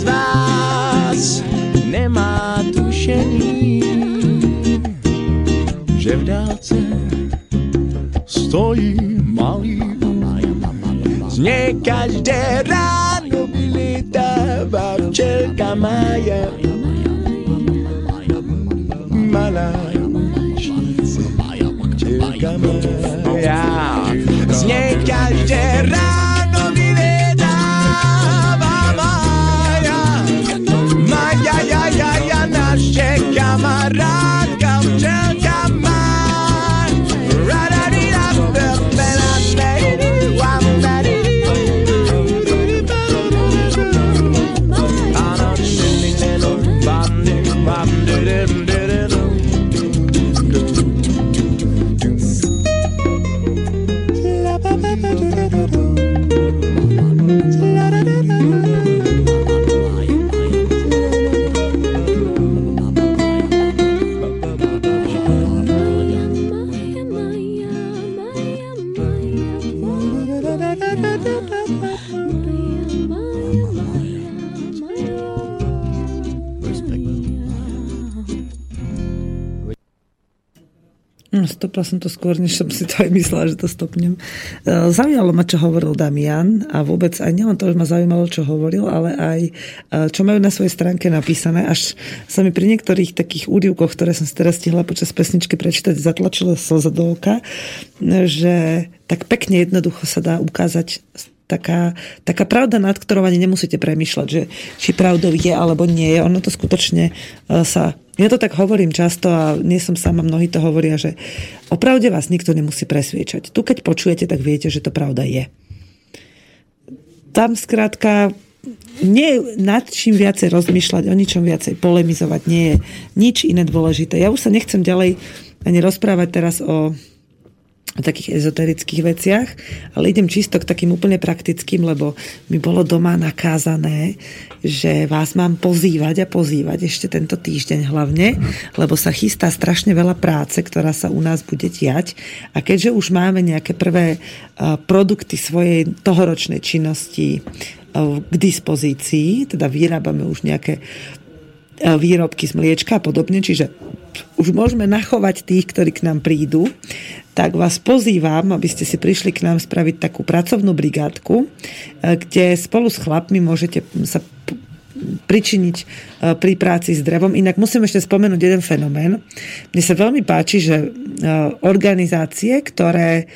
Z vás nemá tušení, že v dálce stojí malý z něj každé ráno vylítává včelka Maja. Malá včelka Maja. Z něj každé ráno stopla som to skôr, než som si to aj myslela, že to stopnem. E, Zaujalo ma, čo hovoril Damian a vôbec aj nielen to, že ma zaujímalo, čo hovoril, ale aj e, čo majú na svojej stránke napísané. Až sa mi pri niektorých takých údivkoch, ktoré som si teraz stihla počas pesničky prečítať, zatlačila slza do oka, že tak pekne jednoducho sa dá ukázať taká, taká pravda, nad ktorou ani nemusíte premyšľať, že či pravdou je alebo nie je. Ono to skutočne e, sa ja to tak hovorím často a nie som sama, mnohí to hovoria, že opravde vás nikto nemusí presviečať. Tu keď počujete, tak viete, že to pravda je. Tam skrátka nie nad čím viacej rozmýšľať, o ničom viacej polemizovať, nie je nič iné dôležité. Ja už sa nechcem ďalej ani rozprávať teraz o o takých ezoterických veciach, ale idem čisto k takým úplne praktickým, lebo mi bolo doma nakázané, že vás mám pozývať a pozývať ešte tento týždeň hlavne, lebo sa chystá strašne veľa práce, ktorá sa u nás bude tiať a keďže už máme nejaké prvé produkty svojej tohoročnej činnosti k dispozícii, teda vyrábame už nejaké výrobky z mliečka a podobne, čiže už môžeme nachovať tých, ktorí k nám prídu, tak vás pozývam, aby ste si prišli k nám spraviť takú pracovnú brigádku, e, kde spolu s chlapmi môžete sa pričiniť e, pri práci s drevom. Inak musím ešte spomenúť jeden fenomén. Mne sa veľmi páči, že e, organizácie, ktoré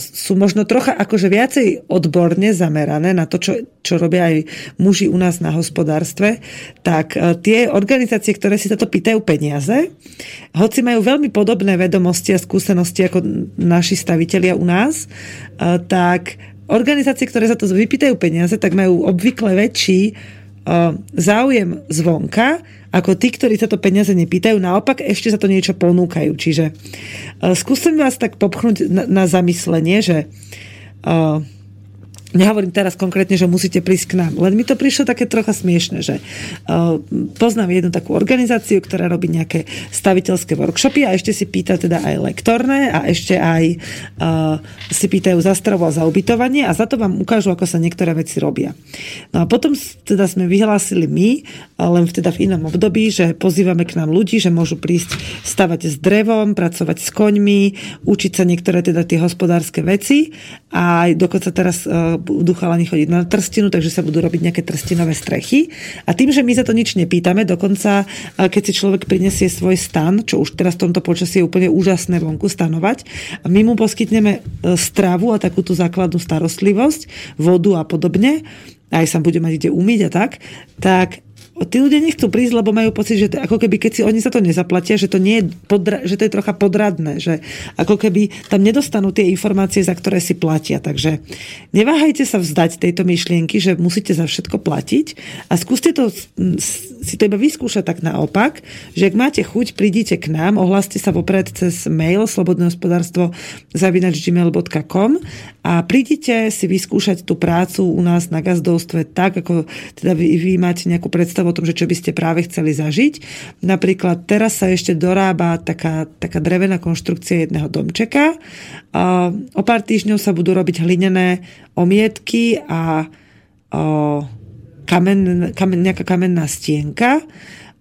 sú možno trocha akože viacej odborne zamerané na to, čo, čo robia aj muži u nás na hospodárstve, tak e, tie organizácie, ktoré si toto pýtajú peniaze, hoci majú veľmi podobné vedomosti a skúsenosti ako naši stavitelia u nás, e, tak organizácie, ktoré za to vypýtajú peniaze, tak majú obvykle väčší záujem zvonka ako tí, ktorí sa to peniaze nepýtajú, naopak ešte sa to niečo ponúkajú. Čiže uh, skúsim vás tak popchnúť na, na zamyslenie, že uh, Nehovorím teraz konkrétne, že musíte prísť k nám, len mi to prišlo také trocha smiešne, že uh, poznám jednu takú organizáciu, ktorá robí nejaké staviteľské workshopy a ešte si pýta teda aj lektorné a ešte aj uh, si pýtajú za stravu a za ubytovanie a za to vám ukážu, ako sa niektoré veci robia. No a potom teda sme vyhlásili my, len teda v inom období, že pozývame k nám ľudí, že môžu prísť stavať s drevom, pracovať s koňmi, učiť sa niektoré teda tie hospodárske veci a dokonca teraz uh, budú chalani chodiť na trstinu, takže sa budú robiť nejaké trstinové strechy. A tým, že my za to nič nepýtame, dokonca keď si človek prinesie svoj stan, čo už teraz v tomto počasí je úplne úžasné vonku stanovať, my mu poskytneme e, stravu a takúto základnú starostlivosť, vodu a podobne, aj sa bude mať kde umyť a tak, tak tí ľudia nechcú prísť, lebo majú pocit, že to, ako keby keď si oni sa to nezaplatia, že to, nie je podra, že to je trocha podradné, že ako keby tam nedostanú tie informácie, za ktoré si platia. Takže neváhajte sa vzdať tejto myšlienky, že musíte za všetko platiť a skúste to si to iba vyskúšať tak naopak, že ak máte chuť, prídite k nám, ohláste sa vopred cez mail slobodnehospodárstvo zavinačgmail.com a prídite si vyskúšať tú prácu u nás na gazdovstve tak, ako teda vy, vy máte nejakú predstavu predstavu o tom, že čo by ste práve chceli zažiť. Napríklad teraz sa ešte dorába taká, taká drevená konštrukcia jedného domčeka. O pár týždňov sa budú robiť hlinené omietky a kamen, kamen, nejaká kamenná stienka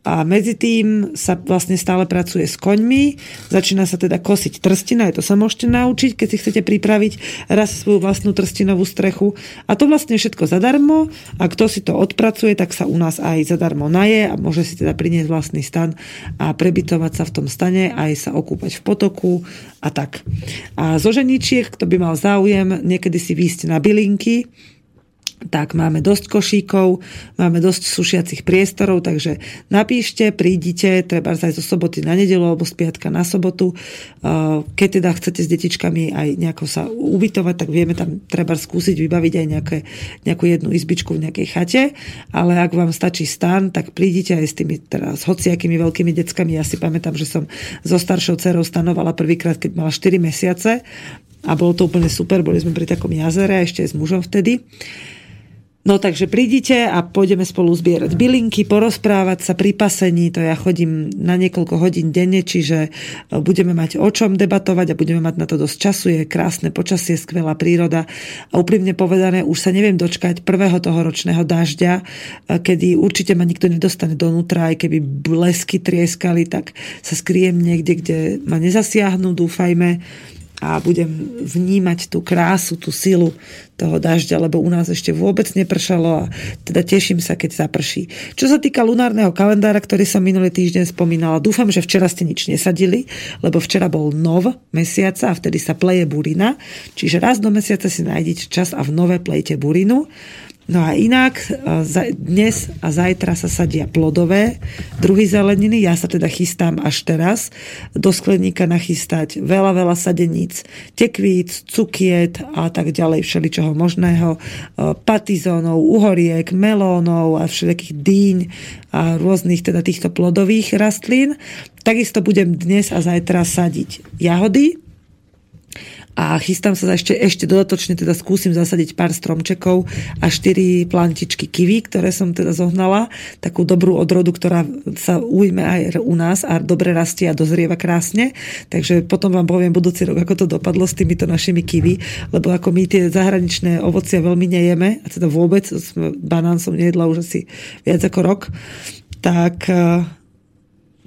a medzi tým sa vlastne stále pracuje s koňmi, začína sa teda kosiť trstina, aj to sa môžete naučiť, keď si chcete pripraviť raz svoju vlastnú trstinovú strechu. A to vlastne všetko zadarmo a kto si to odpracuje, tak sa u nás aj zadarmo naje a môže si teda priniesť vlastný stan a prebytovať sa v tom stane, aj sa okúpať v potoku a tak. A zo ženičiek, kto by mal záujem niekedy si výjsť na bylinky, tak máme dosť košíkov, máme dosť sušiacich priestorov, takže napíšte, prídite, treba aj zo soboty na nedelu alebo z piatka na sobotu. Keď teda chcete s detičkami aj nejako sa ubytovať, tak vieme tam treba skúsiť vybaviť aj nejaké, nejakú jednu izbičku v nejakej chate, ale ak vám stačí stan, tak prídite aj s tými teraz hociakými veľkými deckami. Ja si pamätám, že som so staršou dcerou stanovala prvýkrát, keď mala 4 mesiace a bolo to úplne super, boli sme pri takom jazere ešte s mužom vtedy. No takže prídite a pôjdeme spolu zbierať bylinky, porozprávať sa pri pasení, to ja chodím na niekoľko hodín denne, čiže e, budeme mať o čom debatovať a budeme mať na to dosť času, je krásne počasie, skvelá príroda. A úprimne povedané, už sa neviem dočkať prvého toho ročného dažďa, e, kedy určite ma nikto nedostane donútra, aj keby blesky trieskali, tak sa skriem niekde, kde ma nezasiahnu, dúfajme a budem vnímať tú krásu, tú silu toho dažďa, lebo u nás ešte vôbec nepršalo a teda teším sa, keď zaprší. Čo sa týka lunárneho kalendára, ktorý som minulý týždeň spomínala, dúfam, že včera ste nič nesadili, lebo včera bol nov mesiaca a vtedy sa pleje burina, čiže raz do mesiaca si nájdete čas a v nové plejte burinu. No a inak dnes a zajtra sa sadia plodové druhy zeleniny. Ja sa teda chystám až teraz do skleníka nachystať veľa, veľa sadeníc, tekvíc, cukiet a tak ďalej, všeličoho možného, patizónov, uhoriek, melónov a všelijakých dýň a rôznych teda týchto plodových rastlín. Takisto budem dnes a zajtra sadiť jahody, a chystám sa ešte, ešte dodatočne teda skúsim zasadiť pár stromčekov a štyri plantičky kiwi, ktoré som teda zohnala, takú dobrú odrodu, ktorá sa ujme aj u nás a dobre rastie a dozrieva krásne. Takže potom vám poviem budúci rok, ako to dopadlo s týmito našimi kiwi, lebo ako my tie zahraničné ovocia veľmi nejeme, a teda vôbec, banán som nejedla už asi viac ako rok, tak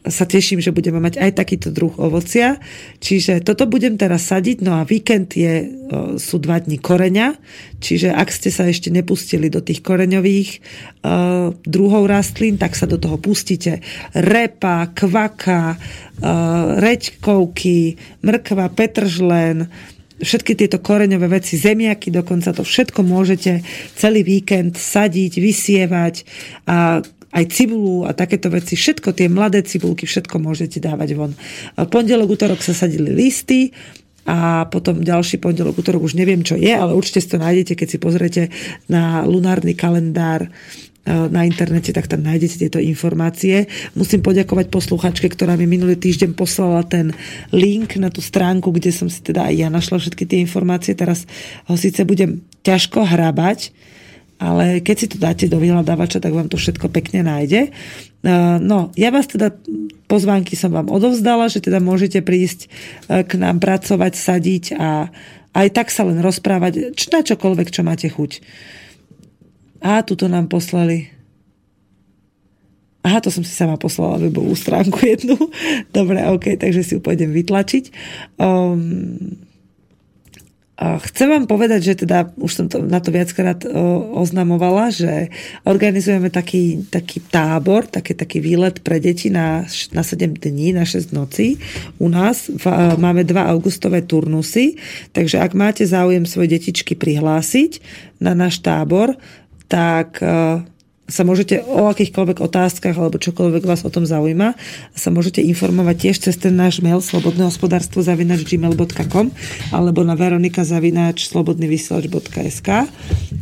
sa teším, že budeme mať aj takýto druh ovocia. Čiže toto budem teraz sadiť, no a víkend je, sú dva dní koreňa, čiže ak ste sa ešte nepustili do tých koreňových uh, druhov rastlín, tak sa do toho pustíte. Repa, kvaka, uh, reďkovky, mrkva, petržlen, všetky tieto koreňové veci, zemiaky, dokonca to všetko môžete celý víkend sadiť, vysievať a aj cibulu a takéto veci, všetko tie mladé cibulky, všetko môžete dávať von. Pondelok, útorok sa sadili listy, a potom ďalší pondelok, útorok už neviem, čo je, ale určite si to nájdete, keď si pozriete na lunárny kalendár e, na internete, tak tam nájdete tieto informácie. Musím poďakovať posluchačke, ktorá mi minulý týždeň poslala ten link na tú stránku, kde som si teda aj ja našla všetky tie informácie. Teraz ho síce budem ťažko hrabať, ale keď si to dáte do vyhľadávača, tak vám to všetko pekne nájde. E, no, ja vás teda, pozvánky som vám odovzdala, že teda môžete prísť e, k nám pracovať, sadiť a aj tak sa len rozprávať, č- na čokoľvek, čo máte chuť. A tuto nám poslali Aha, to som si sama poslala webovú stránku jednu. Dobre, ok, takže si ju pôjdem vytlačiť. Um, Chcem vám povedať, že teda, už som to, na to viackrát oznamovala, že organizujeme taký, taký tábor, taký, taký výlet pre deti na, na 7 dní, na 6 nocí. U nás v, máme dva augustové turnusy, takže ak máte záujem svoje detičky prihlásiť na náš tábor, tak sa môžete o akýchkoľvek otázkach alebo čokoľvek vás o tom zaujíma sa môžete informovať tiež cez ten náš mail slobodnehospodárstvo zavinač gmail.com alebo na veronika zavinač slobodnyvysielač.sk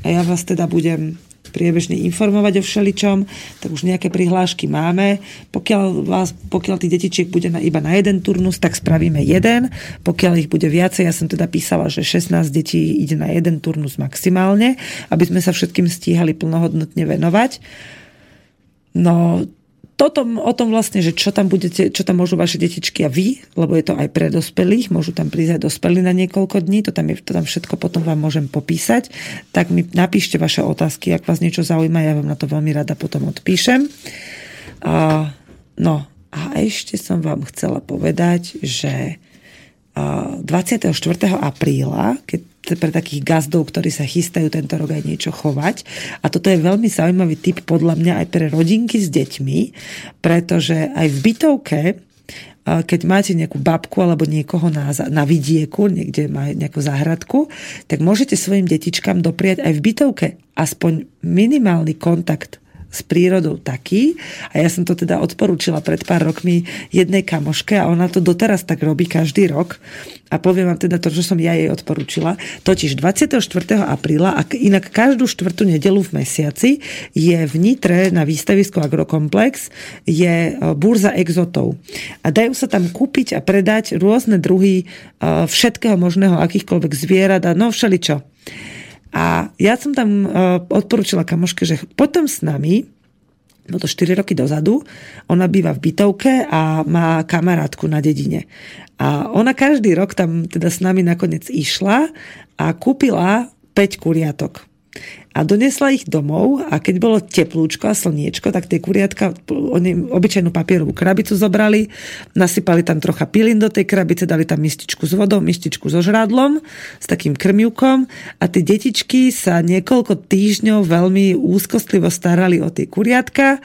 a ja vás teda budem priebežne informovať o všeličom, tak už nejaké prihlášky máme. Pokiaľ, vás, pokiaľ tých detičiek bude na, iba na jeden turnus, tak spravíme jeden. Pokiaľ ich bude viacej, ja som teda písala, že 16 detí ide na jeden turnus maximálne, aby sme sa všetkým stíhali plnohodnotne venovať. No, toto, o tom vlastne, že čo tam, budete, čo tam môžu vaše detičky a vy, lebo je to aj pre dospelých, môžu tam prísť aj dospelí na niekoľko dní, to tam, je, to tam všetko potom vám môžem popísať, tak mi napíšte vaše otázky, ak vás niečo zaujíma, ja vám na to veľmi rada potom odpíšem. A, no a ešte som vám chcela povedať, že 24. apríla, keď pre takých gazdov, ktorí sa chystajú tento rok aj niečo chovať. A toto je veľmi zaujímavý typ podľa mňa aj pre rodinky s deťmi, pretože aj v bytovke keď máte nejakú babku alebo niekoho na, na vidieku, niekde má nejakú záhradku, tak môžete svojim detičkám dopriať aj v bytovke aspoň minimálny kontakt s prírodou taký. A ja som to teda odporúčila pred pár rokmi jednej kamoške a ona to doteraz tak robí každý rok. A poviem vám teda to, čo som ja jej odporúčila. Totiž 24. apríla, a inak každú štvrtú nedelu v mesiaci, je v Nitre na výstavisku Agrokomplex je e, burza exotov. A dajú sa tam kúpiť a predať rôzne druhy e, všetkého možného, akýchkoľvek zvierat a no všeličo. A ja som tam uh, odporúčila kamoške, že potom s nami, no to 4 roky dozadu, ona býva v bytovke a má kamarátku na dedine. A ona každý rok tam teda s nami nakoniec išla a kúpila 5 kuriatok a donesla ich domov a keď bolo teplúčko a slniečko, tak tie kuriatka, oni obyčajnú papierovú krabicu zobrali, nasypali tam trocha pilín do tej krabice, dali tam mističku s vodou, mističku so žrádlom, s takým krmivkom a tie detičky sa niekoľko týždňov veľmi úzkostlivo starali o tie kuriatka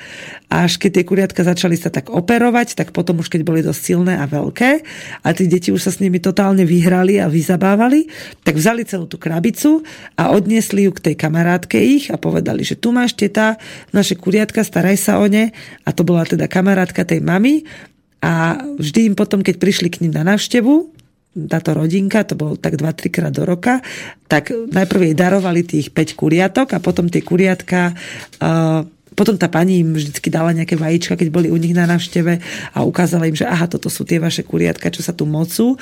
až keď tie kuriatka začali sa tak operovať, tak potom už keď boli dosť silné a veľké a tí deti už sa s nimi totálne vyhrali a vyzabávali, tak vzali celú tú krabicu a odniesli ju k tej kamarátke ich a povedali, že tu máš teta, naše kuriatka, staraj sa o ne. A to bola teda kamarátka tej mamy. A vždy im potom, keď prišli k ním na návštevu, táto rodinka, to bolo tak 2-3 krát do roka, tak najprv jej darovali tých 5 kuriatok a potom tie kuriatka uh, potom tá pani im vždycky dala nejaké vajíčka, keď boli u nich na návšteve a ukázala im, že aha, toto sú tie vaše kuriatka, čo sa tu mocú.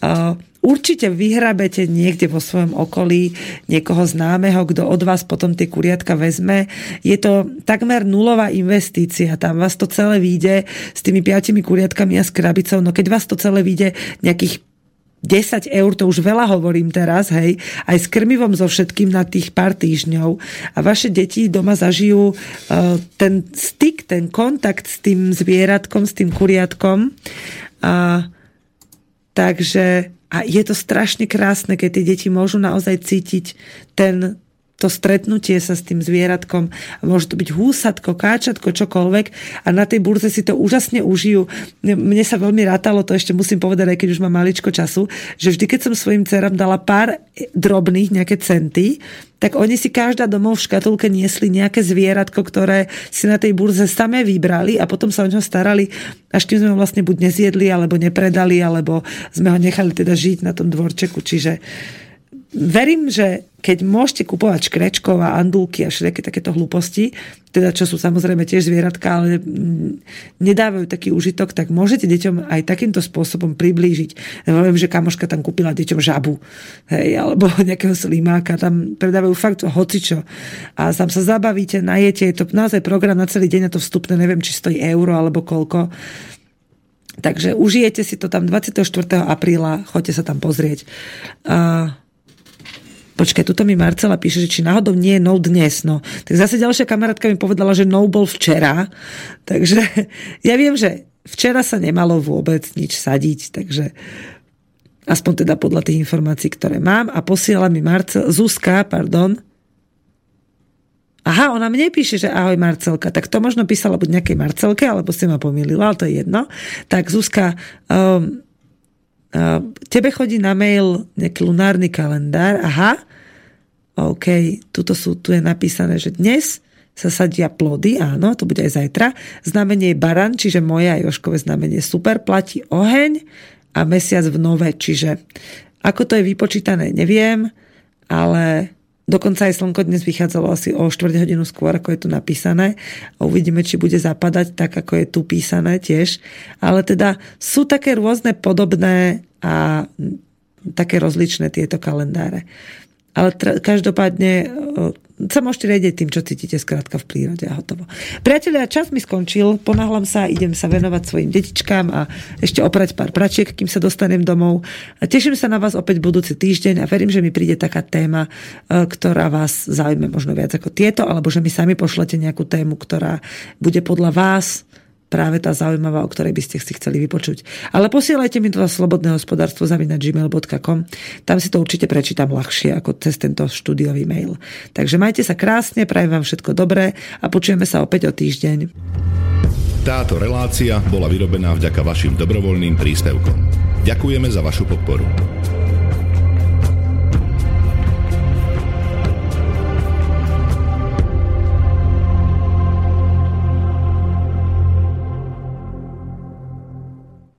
Uh, určite vyhrabete niekde vo svojom okolí niekoho známeho, kto od vás potom tie kuriatka vezme. Je to takmer nulová investícia, tam vás to celé vyjde s tými piatimi kuriatkami a s krabicou, no keď vás to celé vyjde nejakých 10 eur, to už veľa hovorím teraz, hej, aj s krmivom so všetkým na tých pár týždňov a vaše deti doma zažijú uh, ten styk, ten kontakt s tým zvieratkom, s tým kuriatkom. A, takže a je to strašne krásne, keď tie deti môžu naozaj cítiť ten, to stretnutie sa s tým zvieratkom. Môže to byť húsatko, káčatko, čokoľvek a na tej burze si to úžasne užijú. Mne sa veľmi rátalo, to ešte musím povedať, aj keď už mám maličko času, že vždy, keď som svojim dcerám dala pár drobných, nejaké centy, tak oni si každá domov v škatulke niesli nejaké zvieratko, ktoré si na tej burze samé vybrali a potom sa o ňo starali, až kým sme ho vlastne buď nezjedli, alebo nepredali, alebo sme ho nechali teda žiť na tom dvorčeku. Čiže verím, že keď môžete kupovať škrečkov a andulky a všetky takéto hlúposti, teda čo sú samozrejme tiež zvieratka, ale nedávajú taký užitok, tak môžete deťom aj takýmto spôsobom priblížiť. Viem, že kamoška tam kúpila deťom žabu, hej, alebo nejakého slimáka, tam predávajú fakt hocičo. A tam sa zabavíte, najete, je to naozaj program na celý deň, na to vstupné, neviem, či stojí euro alebo koľko. Takže užijete si to tam 24. apríla, choďte sa tam pozrieť. Uh, Počkaj, tuto mi Marcela píše, že či náhodou nie je no dnes. No. Tak zase ďalšia kamarátka mi povedala, že no bol včera. Takže ja viem, že včera sa nemalo vôbec nič sadiť, takže aspoň teda podľa tých informácií, ktoré mám. A posiela mi Marcel, Zuzka, pardon, Aha, ona mne píše, že ahoj Marcelka. Tak to možno písala buď nejakej Marcelke, alebo si ma pomýlila, ale to je jedno. Tak Zuzka, um, tebe chodí na mail nejaký lunárny kalendár, aha, OK, tuto sú, tu je napísané, že dnes sa sadia plody, áno, to bude aj zajtra. Znamenie je baran, čiže moje aj Joškové znamenie super, platí oheň a mesiac v nove, čiže ako to je vypočítané, neviem, ale Dokonca aj slnko dnes vychádzalo asi o 4 hodinu skôr, ako je tu napísané. A uvidíme, či bude zapadať tak, ako je tu písané tiež. Ale teda sú také rôzne podobné a také rozličné tieto kalendáre. Ale tra- každopádne sa môžete riadiť tým, čo cítite skrátka v prírode a hotovo. Priatelia, čas mi skončil, ponáhľam sa, idem sa venovať svojim detičkám a ešte oprať pár pračiek, kým sa dostanem domov. Teším sa na vás opäť budúci týždeň a verím, že mi príde taká téma, e, ktorá vás zaujme možno viac ako tieto, alebo že mi sami pošlete nejakú tému, ktorá bude podľa vás práve tá zaujímavá, o ktorej by ste si chceli vypočuť. Ale posielajte mi to za slobodné hospodárstvo zavínať gmail.com. Tam si to určite prečítam ľahšie ako cez tento štúdiový mail. Takže majte sa krásne, prajem vám všetko dobré a počujeme sa opäť o týždeň. Táto relácia bola vyrobená vďaka vašim dobrovoľným príspevkom. Ďakujeme za vašu podporu.